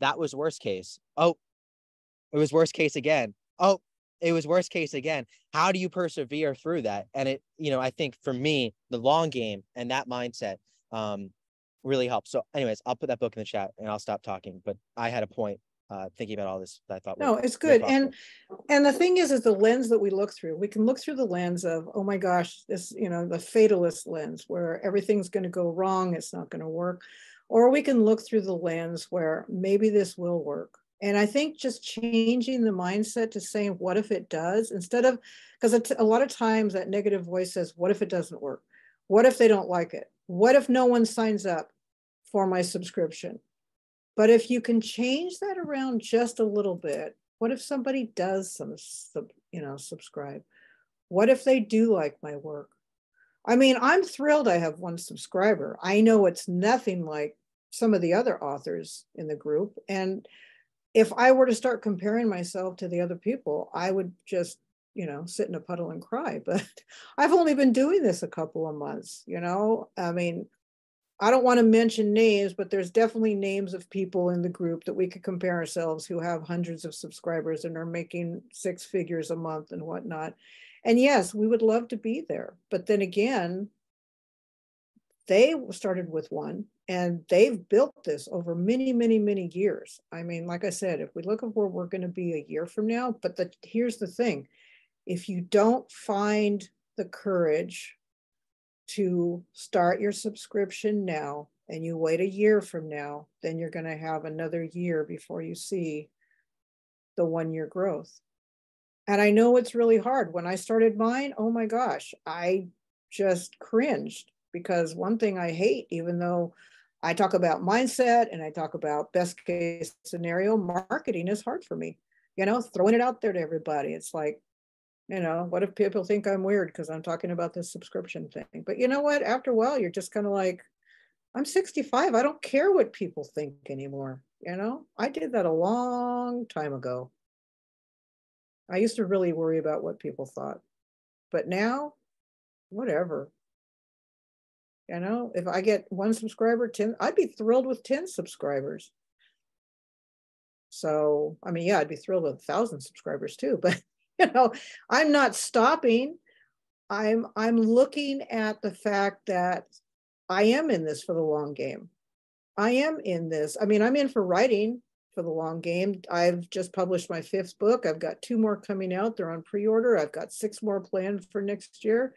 that was worst case. Oh, it was worst case again. Oh, it was worst case again. How do you persevere through that? And it, you know, I think for me, the long game and that mindset um, really helps. So, anyways, I'll put that book in the chat and I'll stop talking. But I had a point uh, thinking about all this. I thought no, it's good. And and the thing is, is the lens that we look through. We can look through the lens of, oh my gosh, this you know the fatalist lens where everything's going to go wrong, it's not going to work, or we can look through the lens where maybe this will work. And I think just changing the mindset to saying, what if it does, instead of because a lot of times that negative voice says, what if it doesn't work? What if they don't like it? What if no one signs up for my subscription? But if you can change that around just a little bit, what if somebody does some, you know, subscribe? What if they do like my work? I mean, I'm thrilled I have one subscriber. I know it's nothing like some of the other authors in the group. And if I were to start comparing myself to the other people, I would just, you know, sit in a puddle and cry. But I've only been doing this a couple of months, you know. I mean, I don't want to mention names, but there's definitely names of people in the group that we could compare ourselves who have hundreds of subscribers and are making six figures a month and whatnot. And yes, we would love to be there. But then again, they started with one and they've built this over many, many, many years. I mean, like I said, if we look at where we're going to be a year from now, but the, here's the thing if you don't find the courage to start your subscription now and you wait a year from now, then you're going to have another year before you see the one year growth. And I know it's really hard. When I started mine, oh my gosh, I just cringed because one thing I hate, even though I talk about mindset and I talk about best case scenario, marketing is hard for me. You know, throwing it out there to everybody. It's like, you know, what if people think I'm weird because I'm talking about this subscription thing? But you know what? After a while, you're just kind of like, I'm 65. I don't care what people think anymore. You know, I did that a long time ago. I used to really worry about what people thought. But now, whatever. You know, if I get one subscriber, 10, I'd be thrilled with 10 subscribers. So, I mean, yeah, I'd be thrilled with thousand subscribers too, but you know, I'm not stopping. I'm I'm looking at the fact that I am in this for the long game. I am in this. I mean, I'm in for writing for the long game. I've just published my fifth book. I've got two more coming out. They're on pre-order. I've got six more planned for next year.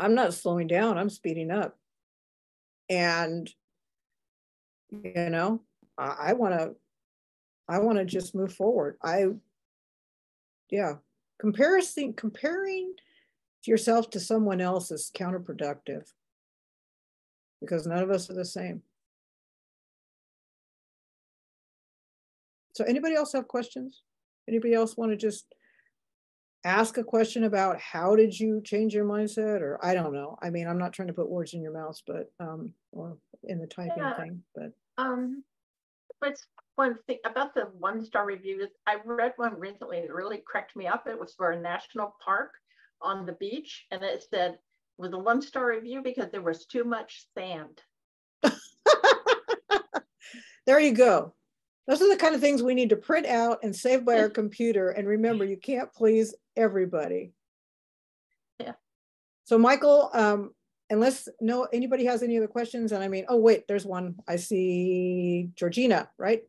I'm not slowing down. I'm speeding up. And you know, I want to I want to just move forward. I yeah comparison comparing yourself to someone else is counterproductive because none of us are the same so anybody else have questions anybody else want to just ask a question about how did you change your mindset or i don't know i mean i'm not trying to put words in your mouth but um or in the typing yeah. thing but um let's one thing about the one star reviews. I read one recently it really cracked me up. It was for a national park on the beach, and it said it was a one star review because there was too much sand. there you go. Those are the kind of things we need to print out and save by our computer. And remember, you can't please everybody. Yeah. So, Michael, um, unless no anybody has any other questions, and I mean, oh wait, there's one. I see Georgina, right?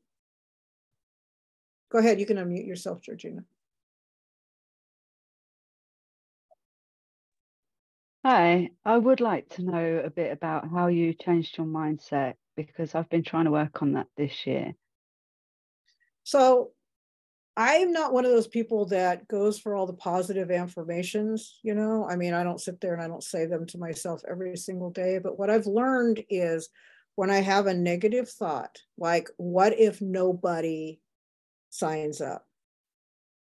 Go ahead, you can unmute yourself, Georgina. Hi, I would like to know a bit about how you changed your mindset because I've been trying to work on that this year. So I'm not one of those people that goes for all the positive affirmations, you know. I mean, I don't sit there and I don't say them to myself every single day, but what I've learned is when I have a negative thought, like what if nobody signs up.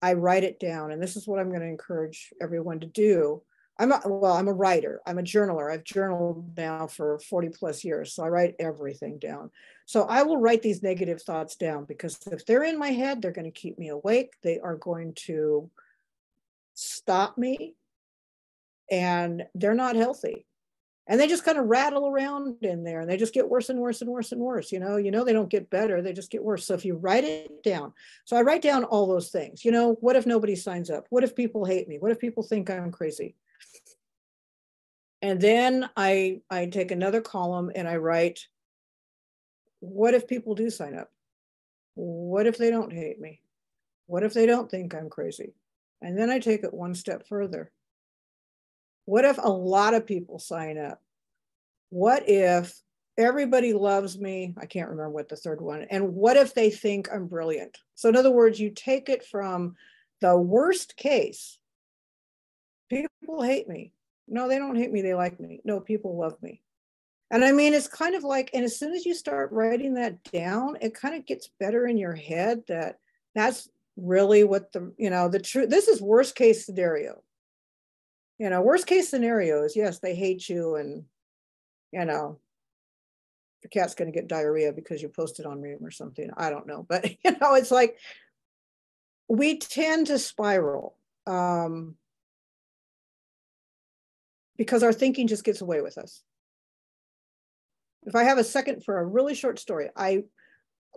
I write it down, and this is what I'm going to encourage everyone to do. I'm a, well, I'm a writer. I'm a journaler. I've journaled now for 40 plus years, so I write everything down. So I will write these negative thoughts down because if they're in my head, they're going to keep me awake. They are going to stop me, and they're not healthy and they just kind of rattle around in there and they just get worse and worse and worse and worse you know you know they don't get better they just get worse so if you write it down so i write down all those things you know what if nobody signs up what if people hate me what if people think i'm crazy and then i i take another column and i write what if people do sign up What if they don't hate me? What if they don't think I'm crazy? And then I take it one step further. What if a lot of people sign up? What if everybody loves me? I can't remember what the third one. And what if they think I'm brilliant? So, in other words, you take it from the worst case people hate me. No, they don't hate me. They like me. No, people love me. And I mean, it's kind of like, and as soon as you start writing that down, it kind of gets better in your head that that's really what the, you know, the truth, this is worst case scenario. You know, worst case scenario is yes, they hate you and, you know, the cat's going to get diarrhea because you posted on Ream or something. I don't know. But, you know, it's like we tend to spiral. Um, because our thinking just gets away with us. If I have a second for a really short story, I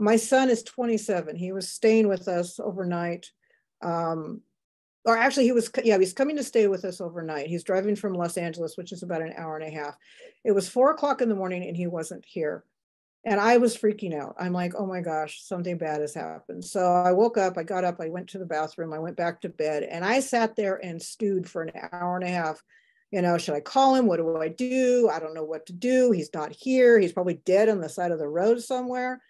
my son is 27. He was staying with us overnight. Um, or actually he was yeah, he's coming to stay with us overnight. He's driving from Los Angeles, which is about an hour and a half. It was four o'clock in the morning and he wasn't here. And I was freaking out. I'm like, oh my gosh, something bad has happened. So I woke up, I got up, I went to the bathroom, I went back to bed, and I sat there and stewed for an hour and a half you know, should I call him? What do I do? I don't know what to do. He's not here. He's probably dead on the side of the road somewhere.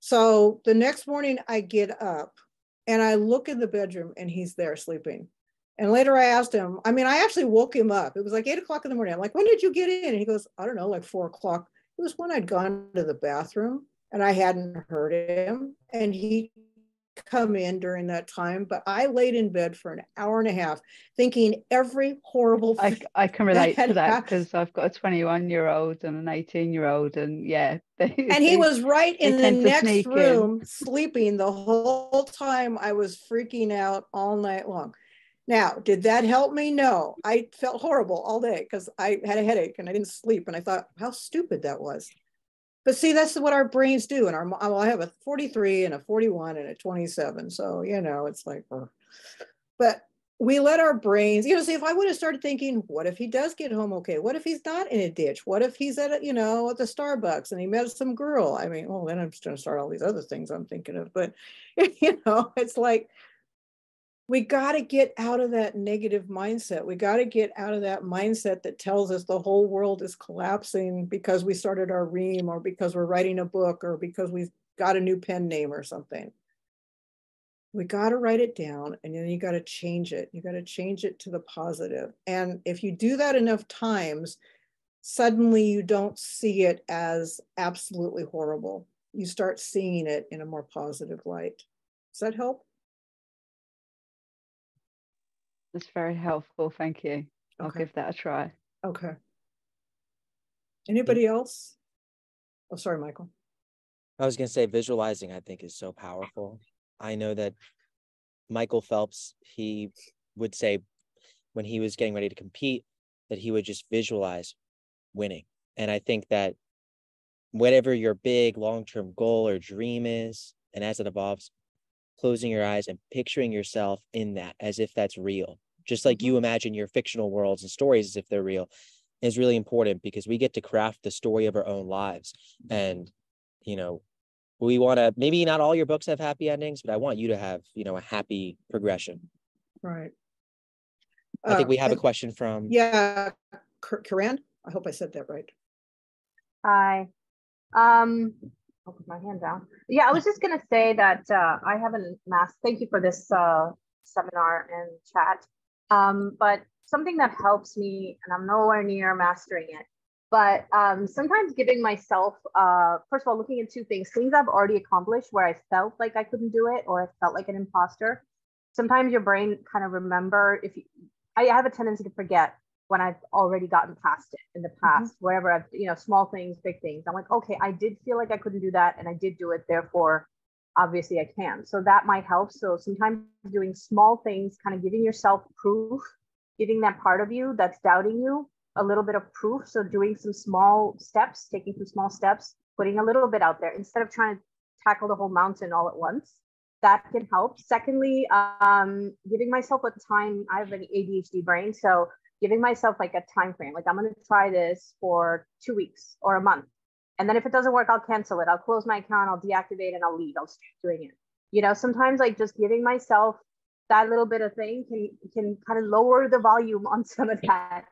So the next morning I get up and I look in the bedroom and he's there sleeping. And later I asked him, I mean, I actually woke him up. It was like eight o'clock in the morning. I'm like, when did you get in? And he goes, I don't know, like four o'clock. It was when I'd gone to the bathroom and I hadn't heard him. And he come in during that time, but I laid in bed for an hour and a half thinking every horrible I, I can relate to that because I've got a 21 year old and an 18 year old and yeah. They, and he was right in the next room in. sleeping the whole time I was freaking out all night long. Now, did that help me? No, I felt horrible all day because I had a headache and I didn't sleep. And I thought how stupid that was. But see, that's what our brains do. And our, well, I have a 43 and a 41 and a 27. So, you know, it's like, uh, but we let our brains, you know, see, if I would have started thinking, what if he does get home okay? What if he's not in a ditch? What if he's at, a, you know, at the Starbucks and he met some girl? I mean, well, then I'm just going to start all these other things I'm thinking of. But, you know, it's like, we got to get out of that negative mindset. We got to get out of that mindset that tells us the whole world is collapsing because we started our ream or because we're writing a book or because we've got a new pen name or something. We got to write it down and then you got to change it. You got to change it to the positive. And if you do that enough times, suddenly you don't see it as absolutely horrible. You start seeing it in a more positive light. Does that help? That's very helpful. Thank you. I'll give that a try. Okay. Anybody else? Oh, sorry, Michael. I was going to say visualizing, I think, is so powerful. I know that Michael Phelps, he would say when he was getting ready to compete, that he would just visualize winning. And I think that whatever your big long term goal or dream is, and as it evolves, closing your eyes and picturing yourself in that as if that's real just like you mm-hmm. imagine your fictional worlds and stories as if they're real is really important because we get to craft the story of our own lives. And you know we want to maybe not all your books have happy endings but i want you to have you know a happy progression. Right. I think uh, we have a question from yeah. Karan. i hope i said that right. Hi. Um i'll put my hand down. Yeah i was just going to say that uh, i haven't masked thank you for this uh, seminar and chat um, but something that helps me, and I'm nowhere near mastering it, but um, sometimes giving myself, uh, first of all, looking at two things, things I've already accomplished where I felt like I couldn't do it or I felt like an imposter. Sometimes your brain kind of remember if you, I have a tendency to forget when I've already gotten past it in the mm-hmm. past, mm-hmm. wherever I've, you know, small things, big things. I'm like, okay, I did feel like I couldn't do that and I did do it. Therefore, obviously I can. So that might help. So sometimes doing small things, kind of giving yourself proof, giving that part of you that's doubting you a little bit of proof. So doing some small steps, taking some small steps, putting a little bit out there instead of trying to tackle the whole mountain all at once. That can help. Secondly, um, giving myself a time. I have an ADHD brain, so giving myself like a time frame. Like I'm going to try this for two weeks or a month And then if it doesn't work, I'll cancel it. I'll close my account, I'll deactivate and I'll leave. I'll stop doing it. You know, sometimes like just giving myself that little bit of thing can can kind of lower the volume on some of that.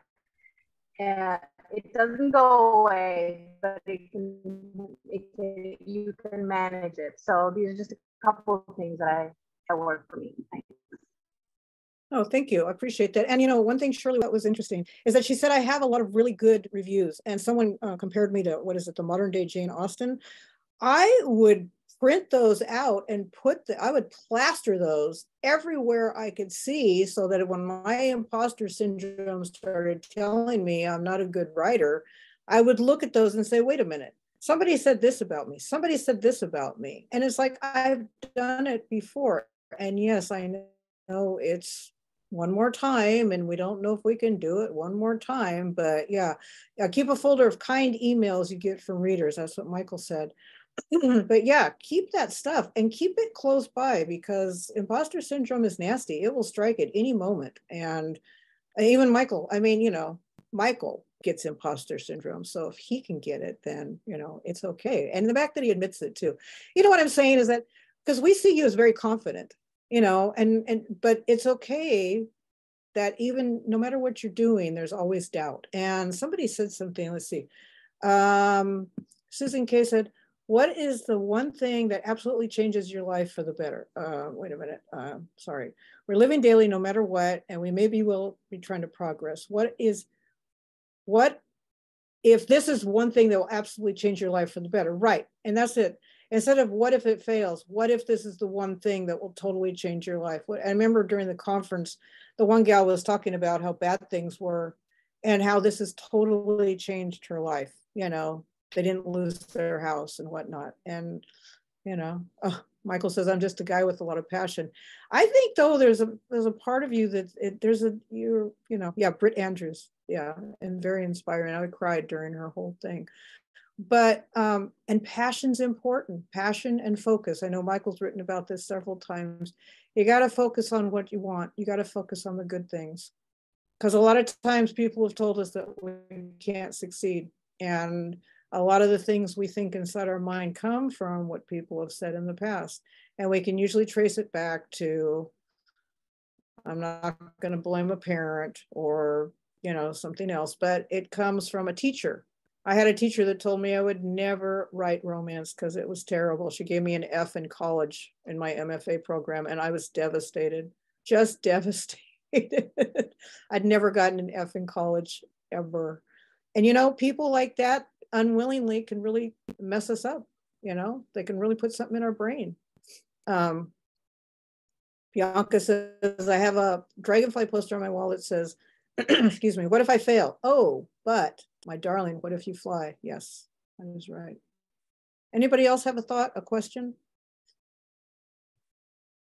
And it doesn't go away, but it can, it can you can manage it. So these are just a couple of things that I that work for me. Oh, thank you. I appreciate that. And you know, one thing Shirley that was interesting is that she said I have a lot of really good reviews, and someone uh, compared me to what is it, the modern day Jane Austen. I would print those out and put the, I would plaster those everywhere I could see so that when my imposter syndrome started telling me I'm not a good writer, I would look at those and say, wait a minute, somebody said this about me. Somebody said this about me. And it's like, I've done it before. And yes, I know it's one more time and we don't know if we can do it one more time but yeah, yeah keep a folder of kind emails you get from readers that's what michael said but yeah, keep that stuff and keep it close by because imposter syndrome is nasty. It will strike at any moment. And even Michael, I mean, you know, Michael gets imposter syndrome. So if he can get it, then, you know, it's okay. And the fact that he admits it too. You know what I'm saying is that because we see you as very confident, you know, and, and, but it's okay that even no matter what you're doing, there's always doubt. And somebody said something, let's see. Um, Susan K said, what is the one thing that absolutely changes your life for the better? Uh, wait a minute. Uh, sorry. We're living daily no matter what, and we maybe will be trying to progress. What is, what if this is one thing that will absolutely change your life for the better? Right. And that's it. Instead of what if it fails, what if this is the one thing that will totally change your life? I remember during the conference, the one gal was talking about how bad things were and how this has totally changed her life. You know, they didn't lose their house and whatnot. And, you know, Michael says, I'm just a guy with a lot of passion. I think though, there's a, there's a part of you that it, there's a, you're, you know, yeah, Britt Andrews. Yeah. And very inspiring. I cried during her whole thing but um, and passion's important passion and focus i know michael's written about this several times you got to focus on what you want you got to focus on the good things because a lot of times people have told us that we can't succeed and a lot of the things we think inside our mind come from what people have said in the past. And we can usually trace it back to, I'm not going to blame a parent or, you know, something else, but it comes from a teacher. I had a teacher that told me I would never write romance because it was terrible. She gave me an F in college in my MFA program, and I was devastated, just devastated. I'd never gotten an F in college ever. And you know, people like that unwillingly can really mess us up. You know, they can really put something in our brain. Um, Bianca says, I have a dragonfly poster on my wall that says, excuse me, what if I fail? Oh, but my darling, what if you fly? Yes, that is right. Anybody else have a thought, a question?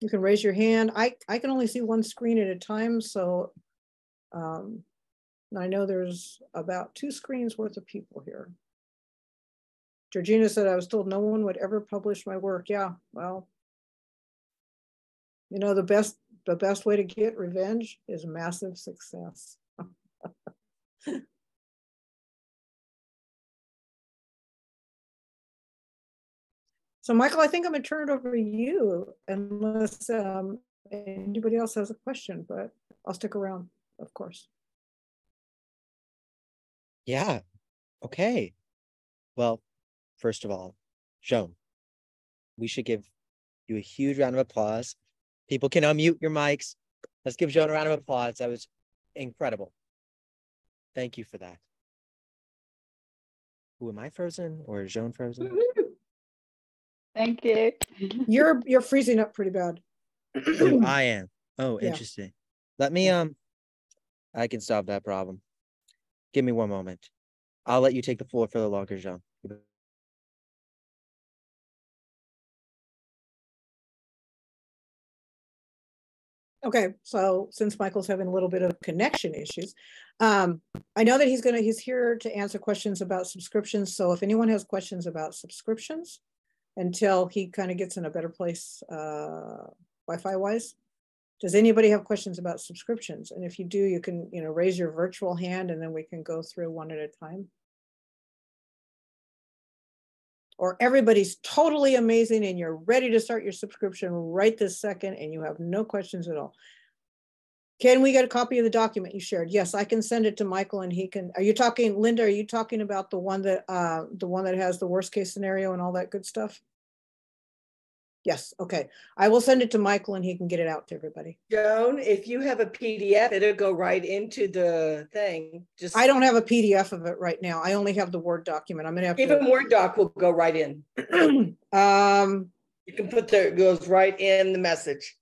You can raise your hand. I, I can only see one screen at a time, so um, I know there's about two screens worth of people here. Georgina said, I was told no one would ever publish my work. Yeah, well, you know, the best the best way to get revenge is massive success. so Michael, I think I'm gonna turn it over to you unless um, anybody else has a question, but I'll stick around, of course. Yeah. Okay. Well, first of all, Joan, we should give you a huge round of applause. People can unmute your mics. Let's give Joan a round of applause. That was incredible. Thank you for that. Who am I frozen or is Joan frozen? Thank you. You're you're freezing up pretty bad. oh, I am. Oh, Yeah. interesting. Let me um I can solve that problem. Give me one moment. I'll let you take the floor for the longer, Joan. Okay, so since Michael's having a little bit of connection issues, um, I know that he's gonna, he's here to answer questions about subscriptions. So if anyone has questions about subscriptions, until he kind of gets in a better place uh, Wi-Fi wise, does anybody have questions about subscriptions? And if you do, you can, you know, raise your virtual hand and then we can go through one at a time. or everybody's totally amazing and you're ready to start your subscription right this second and you have no questions at all. Can we get a copy of the document you shared? Yes, I can send it to Michael and he can, are you talking, Linda, are you talking about the one that, uh, the one that has the worst case scenario and all that good stuff? Yes, okay. I will send it to Michael and he can get it out to everybody. Joan, if you have a PDF, it'll go right into the thing. Just I don't have a PDF of it right now. I only have the Word document. I'm gonna have even to, Word doc will go right in. um, You can put the, it goes right in the message.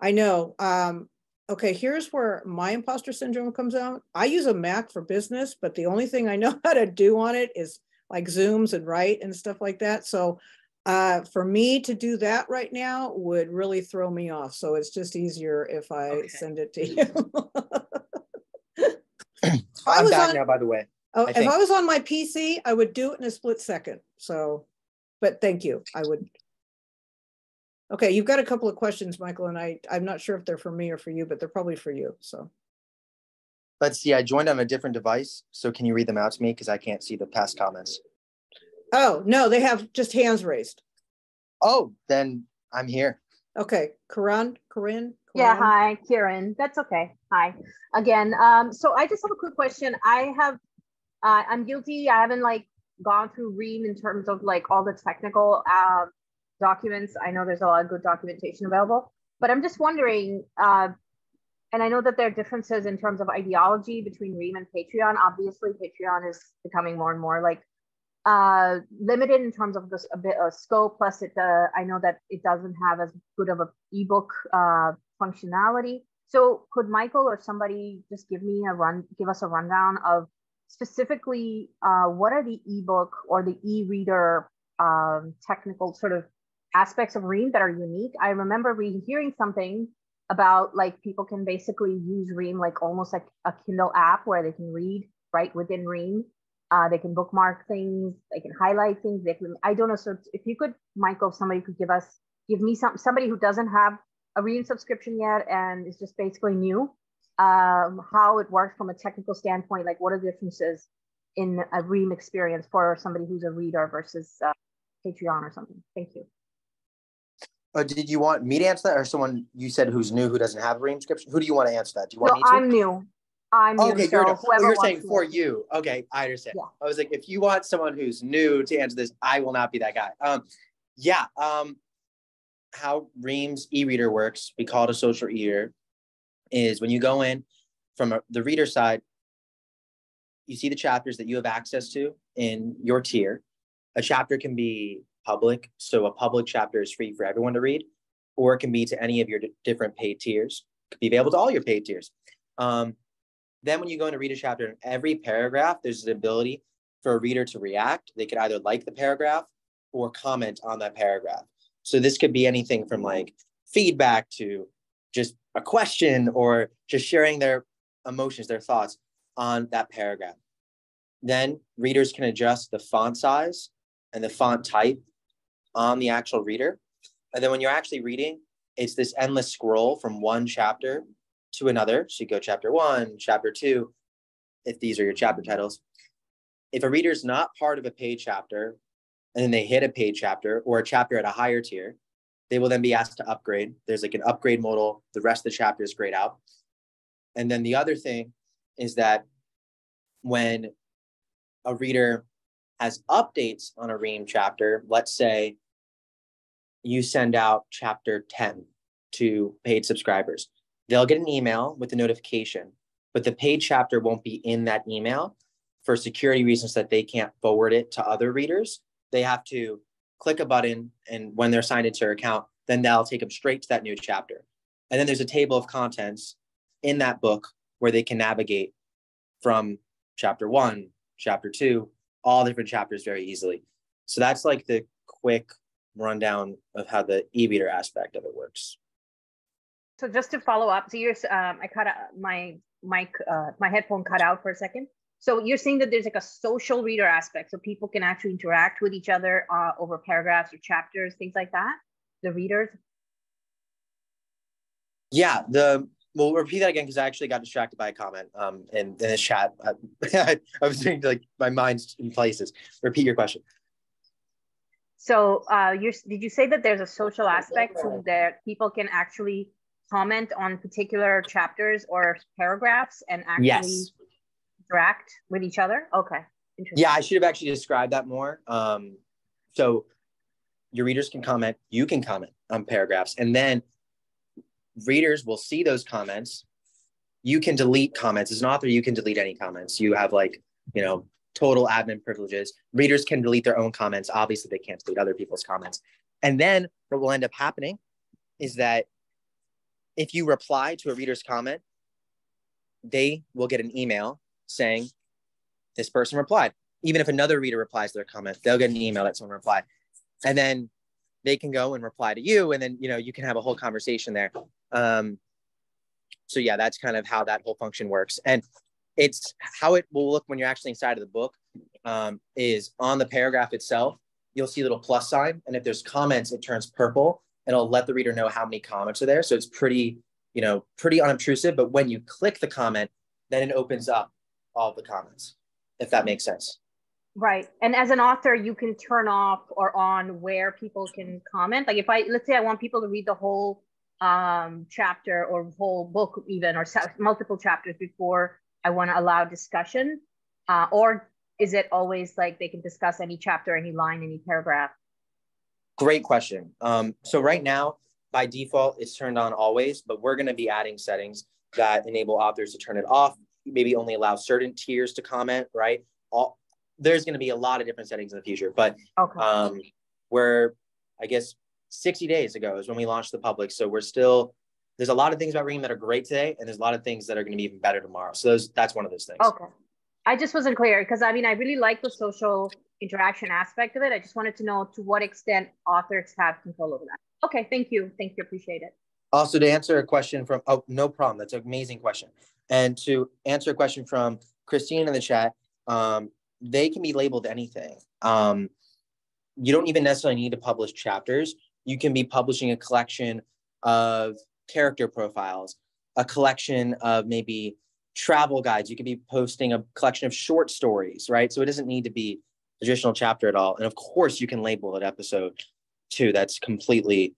I know. Um, okay, here's where my imposter syndrome comes out. I use a Mac for business, but the only thing I know how to do on it is like Zooms and write and stuff like that. So uh, for me to do that right now would really throw me off. So it's just easier if I Okay. send it to you. I'm back on- now, by the way. Oh, I if think- I was on my PC, I would do it in a split second. So, but thank you. I would. Okay, you've got a couple of questions, Michael, and I, I'm not sure if they're for me or for you, but they're probably for you. So, Let's see. I joined on a different device, so can you read them out to me because I can't see the past comments. Oh, no, they have just hands raised. Oh, then I'm here. Okay, Karan, Corinne? Yeah, hi, Kieran. That's okay. Hi again. Um, so I just have a quick question. I have, uh, I'm guilty. I haven't like gone through Ream in terms of like all the technical uh, documents. I know there's a lot of good documentation available, but I'm just wondering. Uh, and I know that there are differences in terms of ideology between Ream and Patreon. Obviously, Patreon is becoming more and more like uh limited in terms of this a bit of scope. Plus it uh, i know that it doesn't have as good of a ebook uh functionality. So could michael or somebody just give me a run give us a rundown of specifically uh what are the ebook or the e-reader um technical sort of aspects of ream that are unique? I remember re- hearing something about like people can basically use ream like almost like a kindle app where they can read right within ream uh, they can bookmark things. They can highlight things. They can. I don't know. So if you could, Michael, if somebody could give us, give me some somebody who doesn't have a Ream subscription yet and is just basically new, um, how it works from a technical standpoint. Like what are the differences in a Ream experience for somebody who's a reader versus uh, Patreon or something? Thank you. Uh, did you want me to answer that, or someone you said who's new who doesn't have a Ream subscription? Who do you want to answer that? Do you want No, me to? I'm new. I'm new. Okay, so you're. Oh, whoever you're saying for you. Okay, I understand. Yeah. I was like, if you want someone who's new to answer this, I will not be that guy. Um, yeah. Um, how Ream's e-reader works, we call it a social e-reader, is when you go in from a, the reader side, you see the chapters that you have access to in your tier. A chapter can be public, so a public chapter is free for everyone to read, or it can be to any of your d- different paid tiers. It could be available to all your paid tiers. Um, then when you go in to read a chapter, in every paragraph, there's an ability for a reader to react. They could either like the paragraph or comment on that paragraph. So this could be anything from like feedback to just a question or just sharing their emotions, their thoughts on that paragraph. Then readers can adjust the font size and the font type on the actual reader. And then when you're actually reading, it's this endless scroll from one chapter to another. So you go chapter one, chapter two, if these are your chapter titles. If a reader's not part of a paid chapter and then they hit a paid chapter or a chapter at a higher tier, they will then be asked to upgrade. There's like an upgrade modal. The rest of the chapter is grayed out. And then the other thing is that when a reader has updates on a Ream chapter, let's say you send out chapter 10 to paid subscribers, they'll get an email with a notification, but the paid chapter won't be in that email for security reasons that they can't forward it to other readers. They have to click a button, and when they're signed into their account, then that'll take them straight to that new chapter. And then there's a table of contents in that book where they can navigate from chapter one, chapter two, all different chapters very easily. So that's like the quick rundown of how the e-reader aspect of it works. So just to follow up, so you're, um, I cut out my mic, uh, my headphone cut out for a second. So you're saying that there's like a social reader aspect, so people can actually interact with each other uh, over paragraphs or chapters, things like that. The readers. Yeah, the we'll repeat that again because I actually got distracted by a comment um in, in this chat. I, I was doing like my mind's in places. Repeat your question. So uh, you did you say that there's a social aspect to that people can actually comment on particular chapters or paragraphs and actually Yes. interact with each other? Okay. Interesting. Yeah, I should have actually described that more. Um, so your readers can comment, you can comment on paragraphs, and then readers will see those comments. You can delete comments. As an author, you can delete any comments. You have like, you know, total admin privileges. Readers can delete their own comments. Obviously, they can't delete other people's comments. And then what will end up happening is that if you reply to a reader's comment, they will get an email saying, this person replied. Even if another reader replies to their comment, they'll get an email that someone replied. And then they can go and reply to you. And then, you know, you can have a whole conversation there. Um, so yeah, that's kind of how that whole function works. And it's how it will look when you're actually inside of the book um, is on the paragraph itself, you'll see a little plus sign. And if there's comments, it turns purple and it'll let the reader know how many comments are there. So it's pretty, you know, pretty unobtrusive. But when you click the comment, then it opens up all the comments, if that makes sense. Right. And as an author, you can turn off or on where people can comment. Like if I, let's say I want people to read the whole um, chapter or whole book even, or multiple chapters before I want to allow discussion. Uh, or is it always like they can discuss any chapter, any line, any paragraph? Great question. Um, so right now, by default, it's turned on always, but we're going to be adding settings that enable authors to turn it off. Maybe only allow certain tiers to comment. Right. All there's going to be a lot of different settings in the future, but Okay. um, we're I guess 60 days ago is when we launched the public. So we're still there's a lot of things about Ream that are great today, and there's a lot of things that are going to be even better tomorrow. So those that's one of those things. Okay. I just wasn't clear because I mean, I really like the social interaction aspect of it. I just wanted to know to what extent authors have control over that. Okay. Thank you. Thank you. Appreciate it. Also, to answer a question from oh no problem, that's an amazing question. And to answer a question from Christine in the chat, um, they can be labeled anything. Um, you don't even necessarily need to publish chapters. You can be publishing a collection of character profiles, a collection of maybe travel guides. You could be posting a collection of short stories, right? So it doesn't need to be traditional chapter at all. And of course, you can label it episode two. That's completely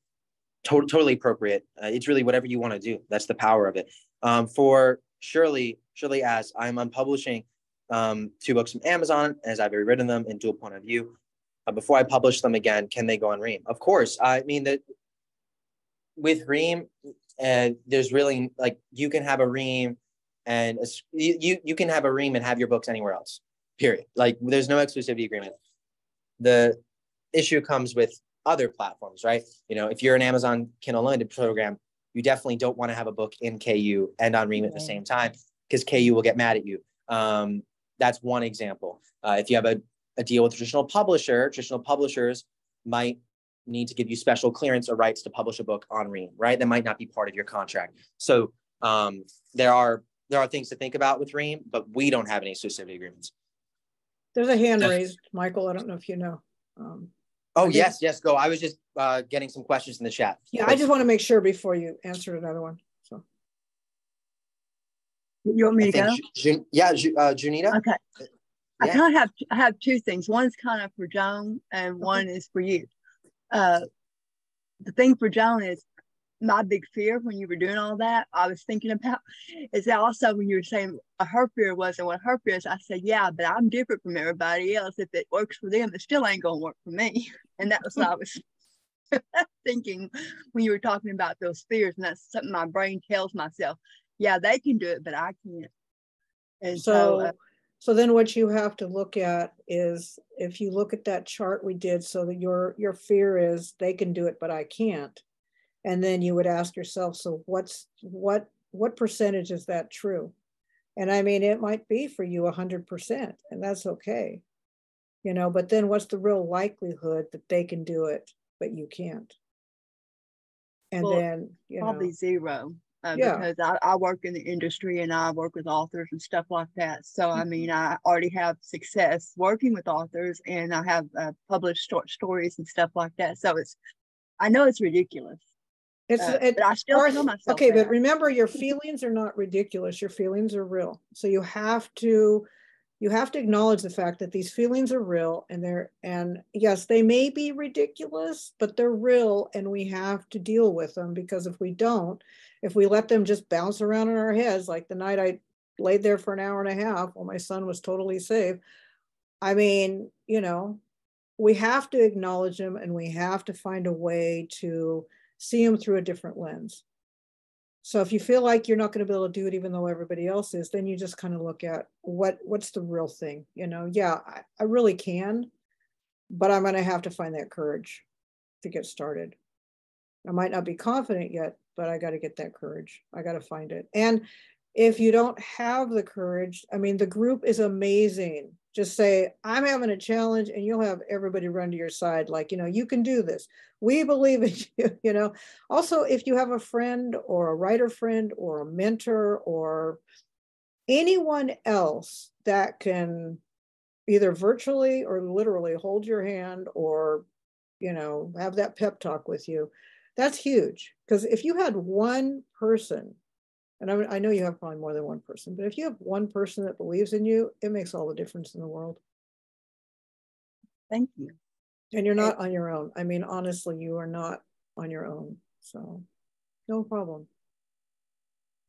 to- totally appropriate. Uh, it's really whatever you want to do. That's the power of it. Um, for Shirley, Shirley asks, I'm unpublishing um, two books from Amazon as I've rewritten them in dual point of view. Uh, before I publish them again, can they go on Ream? Of course. I mean that with Ream, uh, there's really like you can have a Ream and a you you can have a Ream and have your books anywhere else. Period. Like there's no exclusivity agreement. The issue comes with other platforms, right? You know, if you're an Amazon Kindle Unlimited program, you definitely don't want to have a book in KU and on Ream at the same time because KU will get mad at you. Um, that's one example. Uh, if you have a, a deal with a traditional publisher, traditional publishers might need to give you special clearance or rights to publish a book on Ream, right? That might not be part of your contract. So um, there are there are things to think about with Ream, but we don't have any exclusivity agreements. There's a hand Yes. raised, Michael. I don't know if you know. Um, Oh I yes, yes, go. I was just uh, getting some questions in the chat. yeah, I just want to make sure before you answer another one. So You want me I to go? think Ju- Ju- yeah, Ju- uh, Junita. Okay. I kind of have I have two things. One is kind of for Joan, and one is for you. Uh, the thing for Joan is my big fear when you were doing all that. I was thinking about is that also when you were saying her fear was and what her fear is. I said, yeah, but I'm different from everybody else. If it works for them, it still ain't gonna work for me. And that was what I was thinking when you were talking about those fears, and that's something my brain tells myself. Yeah, they can do it, but I can't. And so, So, uh, so then what you have to look at is if you look at that chart we did, so that your, your fear is they can do it, but I can't. And then you would ask yourself, so what's, what, what percentage is that true? And I mean, it might be for you a hundred percent, and that's okay. You know, but then what's the real likelihood that they can do it, but you can't? And Well, then, you know, probably zero. Uh, Yeah. Because I, I work in the industry and I work with authors and stuff like that. So, I mean, I already have success working with authors and I have uh, published short stories and stuff like that. So, it's, I know it's ridiculous. It's, uh, it, but I still Or- feel myself. Okay, but remember, your feelings are not ridiculous. Your feelings are real. So you have to you have to acknowledge the fact that these feelings are real and they're and yes they may be ridiculous but they're real and we have to deal with them because if we don't if we let them just bounce around in our heads like the night i laid there for an hour and a half while my son was totally safe i mean you know we have to acknowledge them and we have to find a way to see them through a different lens so if you feel like you're not going to be able to do it, even though everybody else is, then you just kind of look at what what's the real thing. You know, yeah, I, I really can, but I'm going to have to find that courage to get started. I might not be confident yet, but I got to get that courage. I got to find it. And if you don't have the courage, I mean, the group is amazing just say i'm having a challenge and you'll have everybody run to your side like you know you can do this. We believe in you you know? Also if you have a friend or a writer friend or a mentor or anyone else that can either virtually or literally hold your hand or you know have that pep talk with you that's huge. Because if you had one person and I, I know you have probably more than one person, but if you have one person that believes in you, it makes all the difference in the world. Thank you. And you're not on your own. I mean, honestly, you are not on your own. So no problem.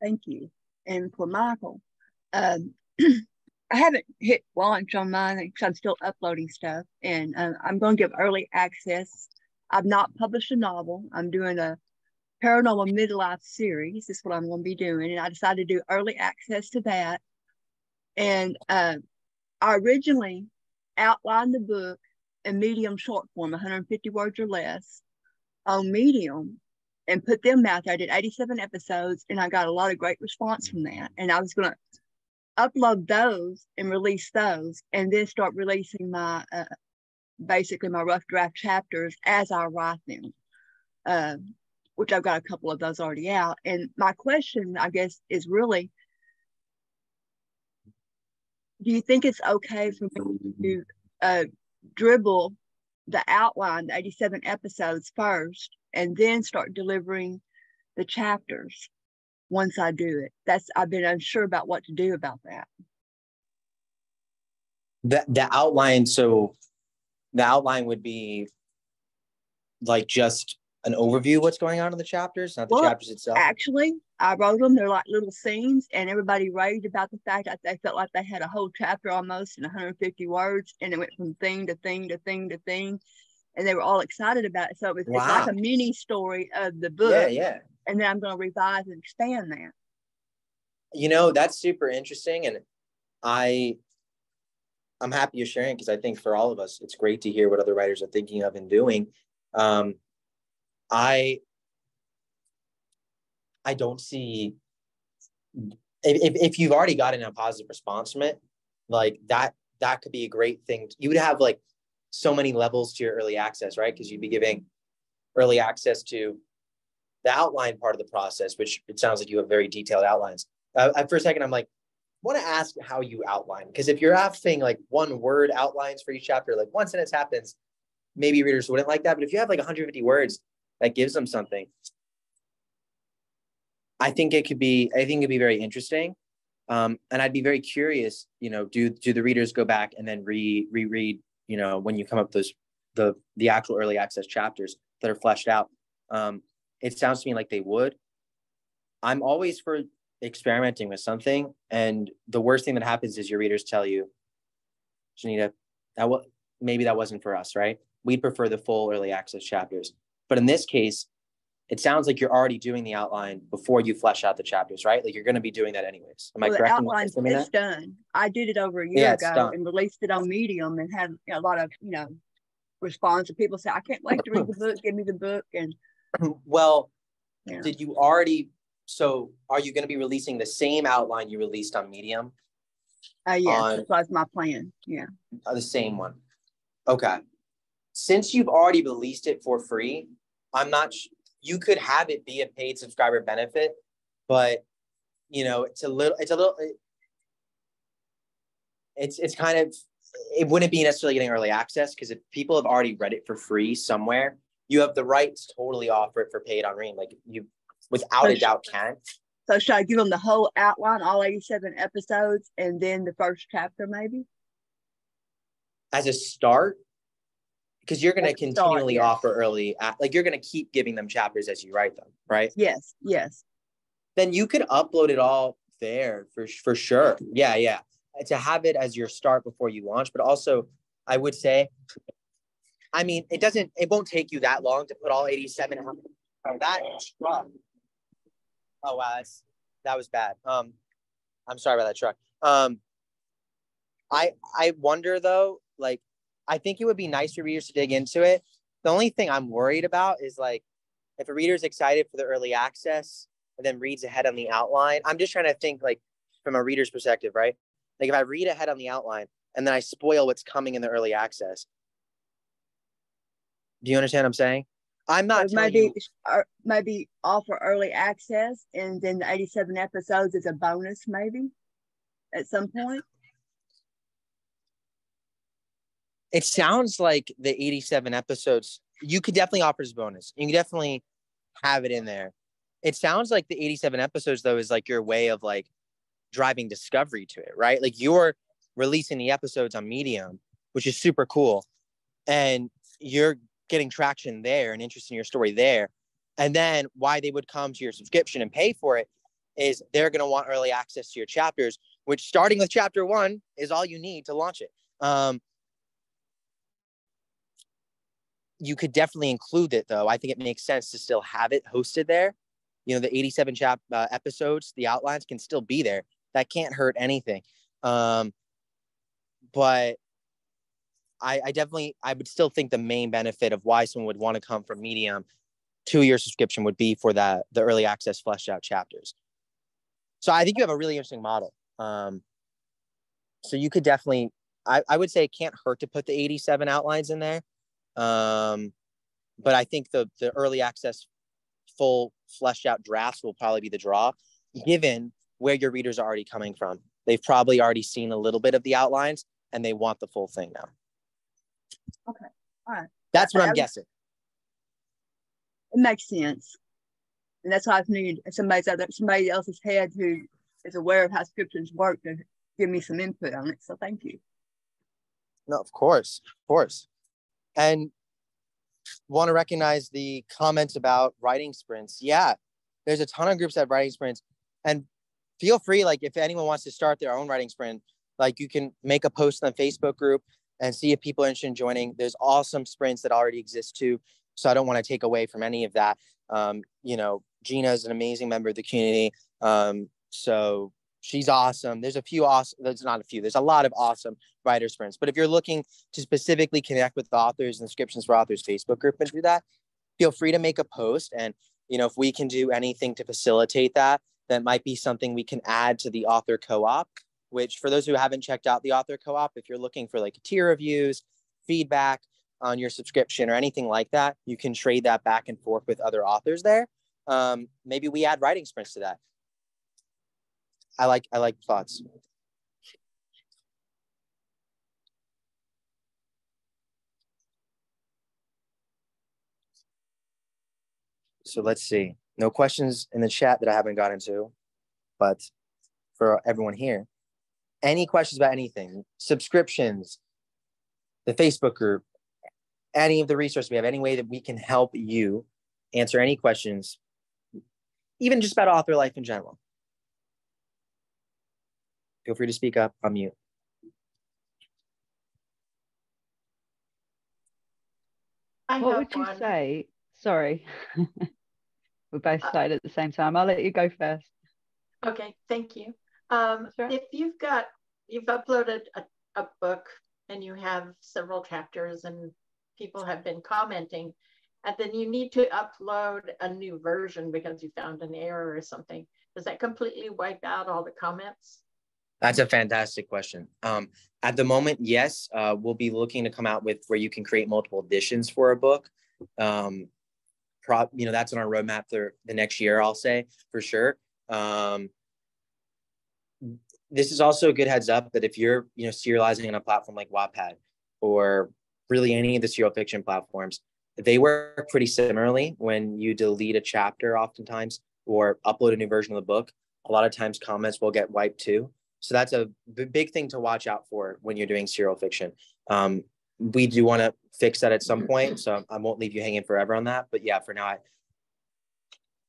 Thank you. And for Michael, um, I haven't hit launch on mine because I'm still uploading stuff, and uh, I'm going to give early access. I've not published a novel. I'm doing a paranormal midlife series is what I'm going to be doing. And I decided to do early access to that. And uh, I originally outlined the book in medium short form, 150 words or less, on Medium and put them out there. I did 87 episodes and I got a lot of great response from that. And I was going to upload those and release those and then start releasing my uh, basically my rough draft chapters as I write them. Uh, which I've got a couple of those already out. And my question, I guess, is really do you think it's okay for me to uh, dribble the outline, the 87 episodes first, and then start delivering the chapters once I do it? That's I've been unsure about what to do about that. The the outline, so the outline would be like just an overview of what's going on in the chapters, not the well, chapters itself? Actually, I wrote them. They're like little scenes, and everybody raved about the fact that they felt like they had a whole chapter almost in 150 words, and it went from thing to thing to thing to thing, and they were all excited about it. So it was, wow. it's like a mini story of the book. Yeah, yeah. And then I'm going to revise and expand that. You know, that's super interesting, and I I'm happy you're sharing because I think for all of us, it's great to hear what other writers are thinking of and doing. Um, I I don't see if, if you've already gotten a positive response from it, like that that could be a great thing. You would have like so many levels to your early access, right? Because you'd be giving early access to the outline part of the process, which it sounds like you have very detailed outlines. Uh, for a second, I'm like, want to ask how you outline because if you're having like one word outlines for each chapter, like one sentence happens, maybe readers wouldn't like that. But if you have like 150 words, that gives them something. I think it could be, I think it'd be very interesting. Um, and I'd be very curious, you know, do do the readers go back and then re reread, you know, when you come up those the the actual early access chapters that are fleshed out. Um, it sounds to me like they would. I'm always for experimenting with something, and the worst thing that happens is your readers tell you, Janita, that what maybe that wasn't for us, right? We'd prefer the full early access chapters. But in this case, it sounds like you're already doing the outline before you flesh out the chapters, right? Like you're going to be doing that anyways. Am well, I correct? The outline is that? done. I did it over a year yeah, ago and released it on Medium and had a lot of you know response. And people say, "I can't wait to read the book. Give me the book." And well, yeah. did you already? So, are you going to be releasing the same outline you released on Medium? Uh, yes, on, that's my plan. Yeah, uh, the same one. Okay. Since you've already released it for free, I'm not. Sh- you could have it be a paid subscriber benefit, but you know, it's a little. It's a little. It's it's kind of. It wouldn't be necessarily getting early access because if people have already read it for free somewhere, you have the right to totally offer it for paid on Ream. Like you, without a doubt, can. So should I give them the whole outline, all 87 episodes, and then the first chapter maybe? As a start, because you're going to a start, continually yes. offer early, like you're going to keep giving them chapters as you write them, right? Yes, yes. Then you could upload it all there for for sure. Yeah, yeah. To have it as your start before you launch, but also I would say, I mean, it doesn't, it won't take you that long to put all 87 out. Oh, that truck. Oh wow, that's that was bad. Um, I'm sorry about that truck. Um, I I wonder though, like, I think it would be nice for readers to dig into it. The only thing I'm worried about is like, if a reader's excited for the early access and then reads ahead on the outline, I'm just trying to think like from a reader's perspective, right? Like if I read ahead on the outline and then I spoil what's coming in the early access. Do you understand what I'm saying? I'm not So telling maybe you- offer early access, and then the 87 episodes is a bonus, maybe at some point. It sounds like the 87 episodes you could definitely offer as bonus. You can definitely have it in there. It sounds like the 87 episodes though is like your way of like driving discovery to it right? Like you're releasing the episodes on medium which is super cool and you're getting traction there and interest in your story there. And then why they would come to your subscription and pay for it is they're going to want early access to your chapters which starting with chapter one is all you need to launch it. Um, you could definitely include it though. I think it makes sense to still have it hosted there. You know, the 87 chap uh, episodes, the outlines can still be there. That can't hurt anything. Um, but I, I definitely, I would still think the main benefit of why someone would want to come from Medium to your subscription would be for that the early access fleshed out chapters. So I think you have a really interesting model. Um, so you could definitely, I, I would say it can't hurt to put the 87 outlines in there um, but I think the the early access full fleshed out drafts will probably be the draw, given where your readers are already coming from. They've probably already seen a little bit of the outlines and they want the full thing now. Okay. All right. That's what I- I'm I- guessing. It makes sense. And that's why I need somebody's other somebody else's head who is aware of how subscriptions work to give me some input on it. So thank you. No, of course, of course. And want to recognize the comments about writing sprints. Yeah, there's a ton of groups that have writing sprints. And feel free, like if anyone wants to start their own writing sprint, like you can make a post on the Facebook group and see if people are interested in joining. There's awesome sprints that already exist too. So I don't want to take away from any of that. Um, you know, Gina is an amazing member of the community. Um, so she's awesome. There's a few awesome, there's not a few, there's a lot of awesome writer sprints. But if you're looking to specifically connect with authors and Subscriptions for Authors Facebook group and do that, feel free to make a post. And, you know, if we can do anything to facilitate that, that might be something we can add to the author co-op, which for those who haven't checked out the author co-op, if you're looking for like tier reviews, feedback on your subscription or anything like that, you can trade that back and forth with other authors there. Um, maybe we add writing sprints to that. I like I like thoughts. So let's see. No questions in the chat that I haven't gotten to, but for everyone here, any questions about anything, subscriptions, the Facebook group, any of the resources we have, any way that we can help you answer any questions, even just about author life in general. Feel free to speak up. I'm mute. I what have would you one. say? Sorry. we're both Uh, started at the same time. I'll let you go first. Okay, thank you. Um, That's right. if you've got, you've uploaded a, a book and you have several chapters and people have been commenting, and then you need to upload a new version because you found an error or something, does that completely wipe out all the comments? That's a fantastic question. Um, at the moment, yes, uh, we'll be looking to come out with where you can create multiple editions for a book. Um, pro, you know, that's on our roadmap for the next year, I'll say for sure. Um, this is also a good heads up that if you're, you know, serializing on a platform like Wattpad or really any of the serial fiction platforms, they work pretty similarly when you delete a chapter oftentimes or upload a new version of the book, a lot of times comments will get wiped too. So that's a big thing to watch out for when you're doing serial fiction. Um, we do want to fix that at some point, so I won't leave you hanging forever on that. But yeah, for now, I,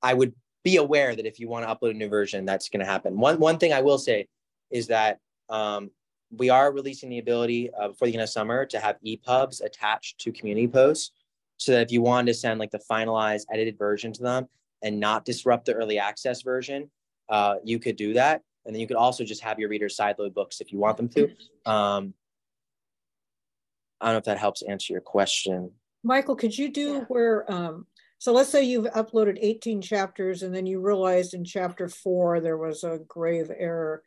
I would be aware that if you want to upload a new version, that's going to happen. One one thing I will say is that um, we are releasing the ability uh, before the end of summer to have EPUBs attached to community posts, so that if you wanted to send like the finalized edited version to them and not disrupt the early access version, uh, you could do that. And then you could also just have your readers sideload books if you want them to. Um, I don't know if that helps answer your question. Michael, could you do yeah. where, um, so let's say you've uploaded 18 chapters and then you realized in chapter four there was a grave error,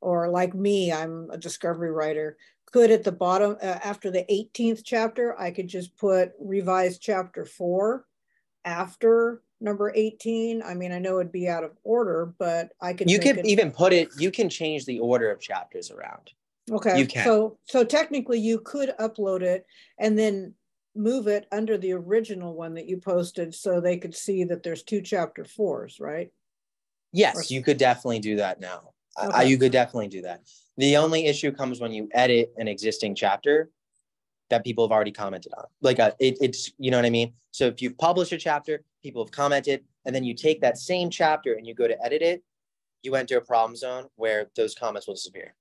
or like me, I'm a discovery writer. Could at the bottom, uh, after the 18th chapter, I could just put revised chapter four after number 18 i mean i know it'd be out of order but i could you could even put it you can change the order of chapters around okay you can so so technically you could upload it and then move it under the original one that you posted so they could see that there's two chapter fours right yes or... you could definitely do that now okay. you could definitely do that the only issue comes when you edit an existing chapter that people have already commented on. Like a, uh, it, it's, you know what I mean? So if you've published a chapter, people have commented, and then you take that same chapter and you go to edit it, you enter a problem zone where those comments will disappear.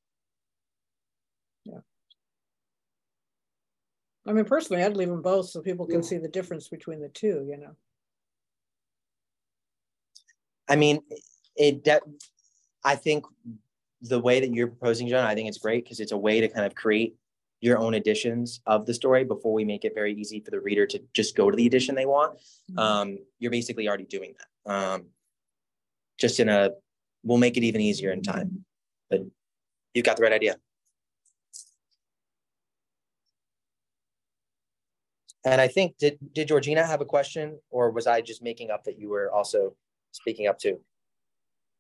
Yeah. I mean, personally, I'd leave them both so people can see the difference between the two, you know? I mean, it, de- I think the way that you're proposing, John, I think it's great because it's a way to kind of create your own editions of the story before we make it very easy for the reader to just go to the edition they want. Mm-hmm. Um, you're basically already doing that. Um, just in a, we'll make it even easier in time. But you've got the right idea. And I think did did Georgina have a question, or was I just making up that you were also speaking up too?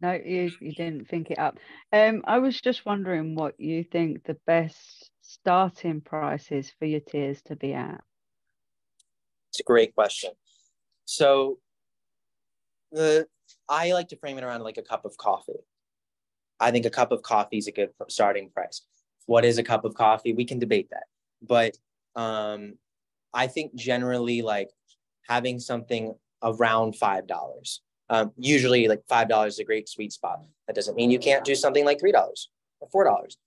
No, you, you didn't think it up. Um, I was just wondering what you think the best starting prices for your tiers to be at? It's a great question. So the I like to frame it around like a cup of coffee. I think a cup of coffee is a good starting price. What is a cup of coffee? We can debate that. But um, I think generally like having something around five dollars. Um, usually like five dollars is a great sweet spot. That doesn't mean you can't do something like three dollars or four dollars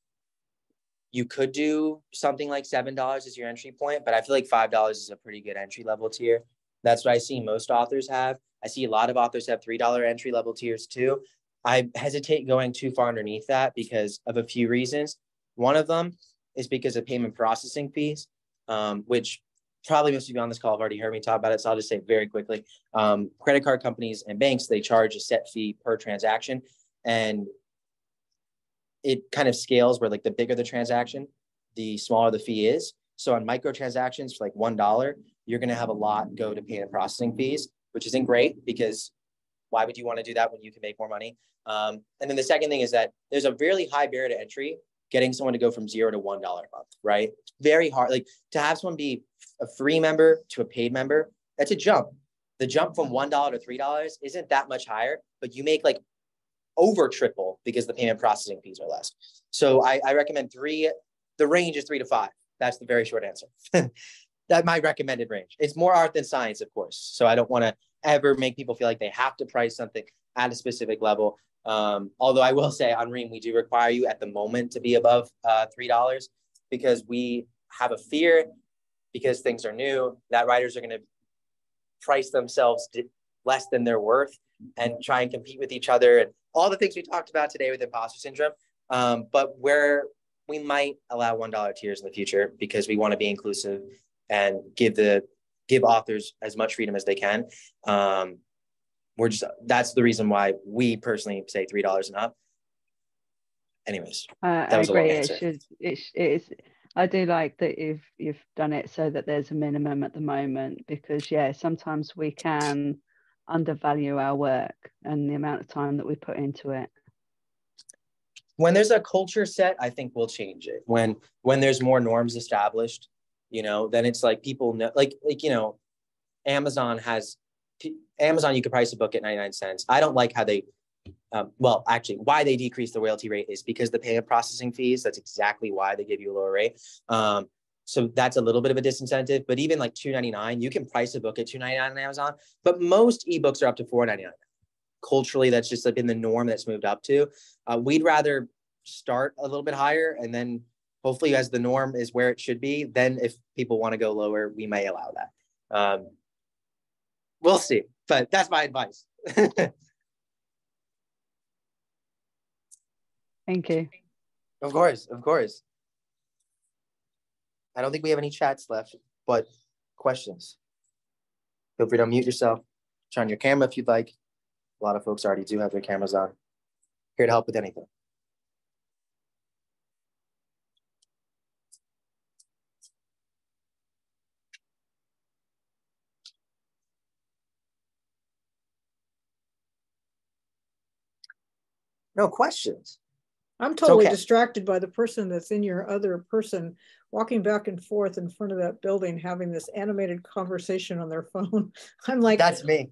you could do something like seven dollars as your entry point, but I feel like five dollars is a pretty good entry level tier. That's what I see most authors have. I see a lot of authors have three dollar entry level tiers too. I hesitate going too far underneath that because of a few reasons. One of them is because of payment processing fees, um, which probably most of you on this call have already heard me talk about it. So I'll just say very quickly. Um, credit card companies and banks, they charge a set fee per transaction. And it kind of scales where like the bigger the transaction, the smaller the fee is. So on microtransactions for like one dollar, you're going to have a lot go to payment processing fees, which isn't great because why would you want to do that when you can make more money? Um, and then the second thing is that there's a really high barrier to entry getting someone to go from zero to one dollar a month, right? Very hard. Like to have someone be a free member to a paid member, that's a jump. The jump from one dollar to three dollars isn't that much higher, but you make like over triple because the payment processing fees are less. So I, I recommend three. The range is three to five. That's the very short answer. that my recommended range. It's more art than science, of course. So I don't want to ever make people feel like they have to price something at a specific level. Um, although I will say on Ream, we do require you at the moment to be above uh, $3 because we have a fear because things are new that writers are going to price themselves less than their worth and try and compete with each other and all the things we talked about today with imposter syndrome. Um, but where we might allow one dollar tiers in the future because we want to be inclusive and give the give authors as much freedom as they can. Um, we're just that's the reason why we personally say three dollars and up. Anyways, uh, I agree. It should. It, it is. I do like that you've you've done it so that there's a minimum at the moment because yeah, sometimes we can undervalue our work and the amount of time that we put into it when there's a culture set i think we'll change it when when there's more norms established you know then it's like people know like like you know amazon has Amazon, you could price a book at 99 cents. I don't like how they, um, well, actually, why they decrease the royalty rate is because the payment processing fees. That's exactly why they give you a lower rate. Um, so that's a little bit of a disincentive. But even like 2.99, you can price a book at 2.99 on Amazon. But most ebooks are up to 4.99. Culturally, that's just been the norm that's moved up to. Uh, we'd rather start a little bit higher and then hopefully as the norm is where it should be then if people want to go lower we may allow that um, we'll see but that's my advice thank you of course of course i don't think we have any chats left but questions? Feel free to unmute yourself turn your camera if you'd like. A lot of folks already do have their cameras on. Here to help with anything. No questions. I'm totally okay. distracted by the person that's in your other person walking back and forth in front of that building having this animated conversation on their phone. I'm like, that's me.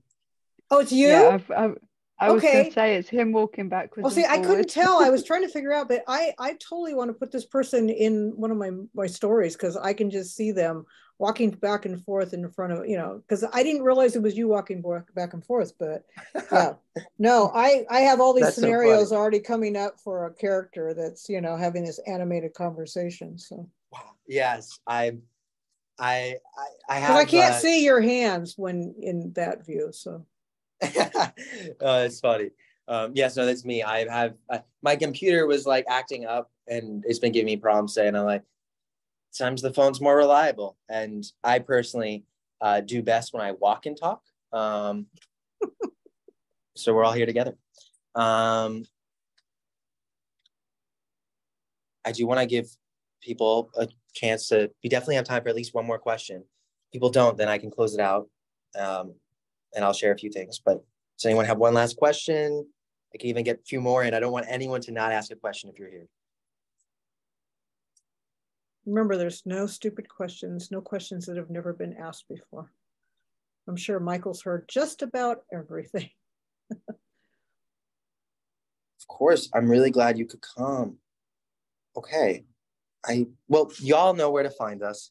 Oh, it's you? Yeah, I've, I've, I was okay. going to say it's him walking backwards. Well, see, I couldn't tell. I was trying to figure out, but I, I totally want to put this person in one of my my stories because I can just see them walking back and forth in front of you know because I didn't realize it was you walking back and forth. But yeah, no, I I have all these scenarios so already coming up for a character that's you know having this animated conversation. So wow, yes, I. I I, I have. I can't uh, see your hands when in that view, so. it's funny. Um, yes, no, that's me. I have my computer was like acting up, and it's been giving me problems saying I'm like, sometimes the phone's more reliable, and I personally uh, do best when I walk and talk. Um, so we're all here together. Um, I do want to give people a chance to. We definitely have time for at least one more question. people don't, then I can close it out. Um, and I'll share a few things. But does anyone have one last question? I can even get a few more, and I don't want anyone to not ask a question if you're here. Remember, there's no stupid questions, no questions that have never been asked before. I'm sure Michael's heard just about everything. of course, I'm really glad you could come. Okay. I well, y'all know where to find us.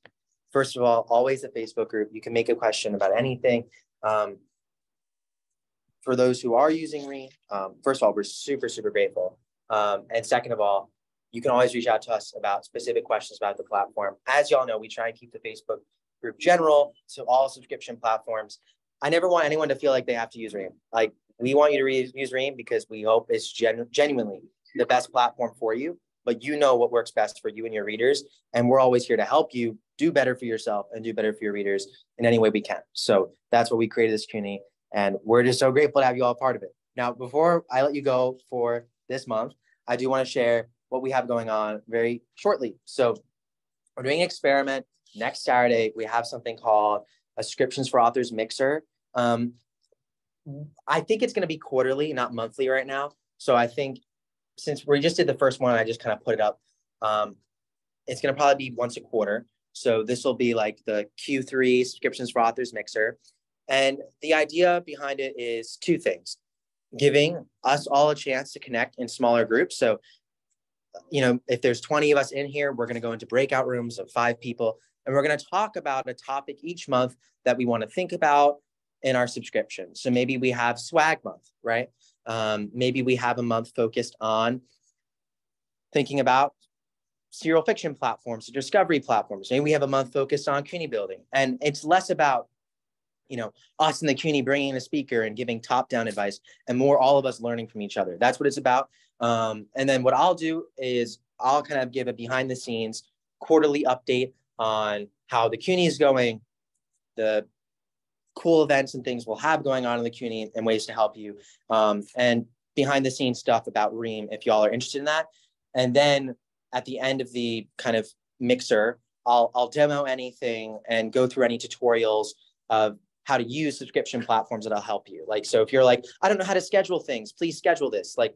First of all, always a Facebook group. You can make a question about anything. Um, for those who are using Ream, um, first of all, we're super, super grateful. Um, and second of all, you can always reach out to us about specific questions about the platform. As y'all know, we try and keep the Facebook group general to all subscription platforms. I never want anyone to feel like they have to use Ream. Like we want you to re- use Ream because we hope it's genu- genuinely the best platform for you. But you know what works best for you and your readers, and we're always here to help you do better for yourself and do better for your readers in any way we can. So that's what we created this community. And we're just so grateful to have you all part of it. Now, before I let you go for this month, I do want to share what we have going on very shortly. So we're doing an experiment next Saturday. We have something called a Subscriptions for Authors Mixer. Um, I think it's going to be quarterly, not monthly right now. So I think since we just did the first one, I just kind of put it up. Um, it's going to probably be once a quarter. So this will be like the Q3 Subscriptions for Authors Mixer. And the idea behind it is two things giving us all a chance to connect in smaller groups. So, you know, if there's 20 of us in here, we're going to go into breakout rooms of five people and we're going to talk about a topic each month that we want to think about in our subscription. So maybe we have swag month, right? Um, maybe we have a month focused on thinking about serial fiction platforms, discovery platforms. Maybe we have a month focused on community building. And it's less about you know, us and the CUNY bringing in a speaker and giving top down advice and more all of us learning from each other. That's what it's about. Um, and then what I'll do is I'll kind of give a behind the scenes quarterly update on how the CUNY is going, the cool events and things we'll have going on in the CUNY and ways to help you. Um, and behind the scenes stuff about Ream if y'all are interested in that. And then at the end of the kind of mixer, I'll, I'll demo anything and go through any tutorials of how to use subscription platforms that'll help you. Like, so if you're like, I don't know how to schedule things, please schedule this. Like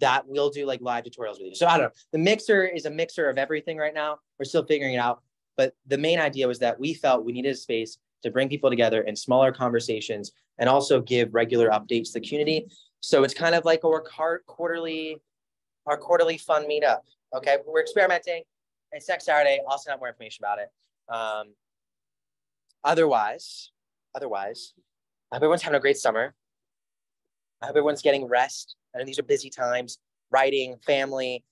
that we'll do like live tutorials with you. So I don't know. The mixer is a mixer of everything right now. We're still figuring it out. But the main idea was that we felt we needed a space to bring people together in smaller conversations and also give regular updates to the community. So it's kind of like our quarterly, our quarterly fun meetup. Okay, we're experimenting. It's next Saturday. I'll send out more information about it. Um, otherwise, otherwise, I hope everyone's having a great summer. I hope everyone's getting rest. I know these are busy times, writing, family.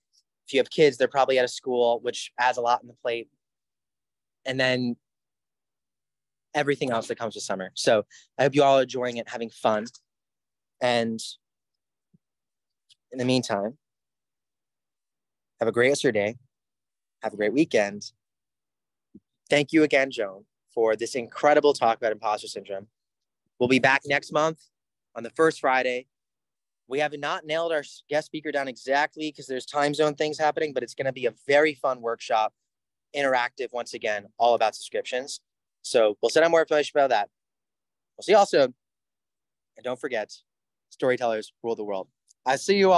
If you have kids, they're probably out of school, which adds a lot on the plate. And then everything else that comes with summer. So I hope you all are enjoying it, having fun. And in the meantime, have a great rest of your day. Have a great weekend. Thank you again, Joan, for this incredible talk about imposter syndrome. We'll be back next month on the first Friday. We have not nailed our guest speaker down exactly because there's time zone things happening, but it's going to be a very fun workshop, interactive once again, all about subscriptions. So we'll send out more information about that. We'll see you all soon. And don't forget, storytellers rule the world. I see you all.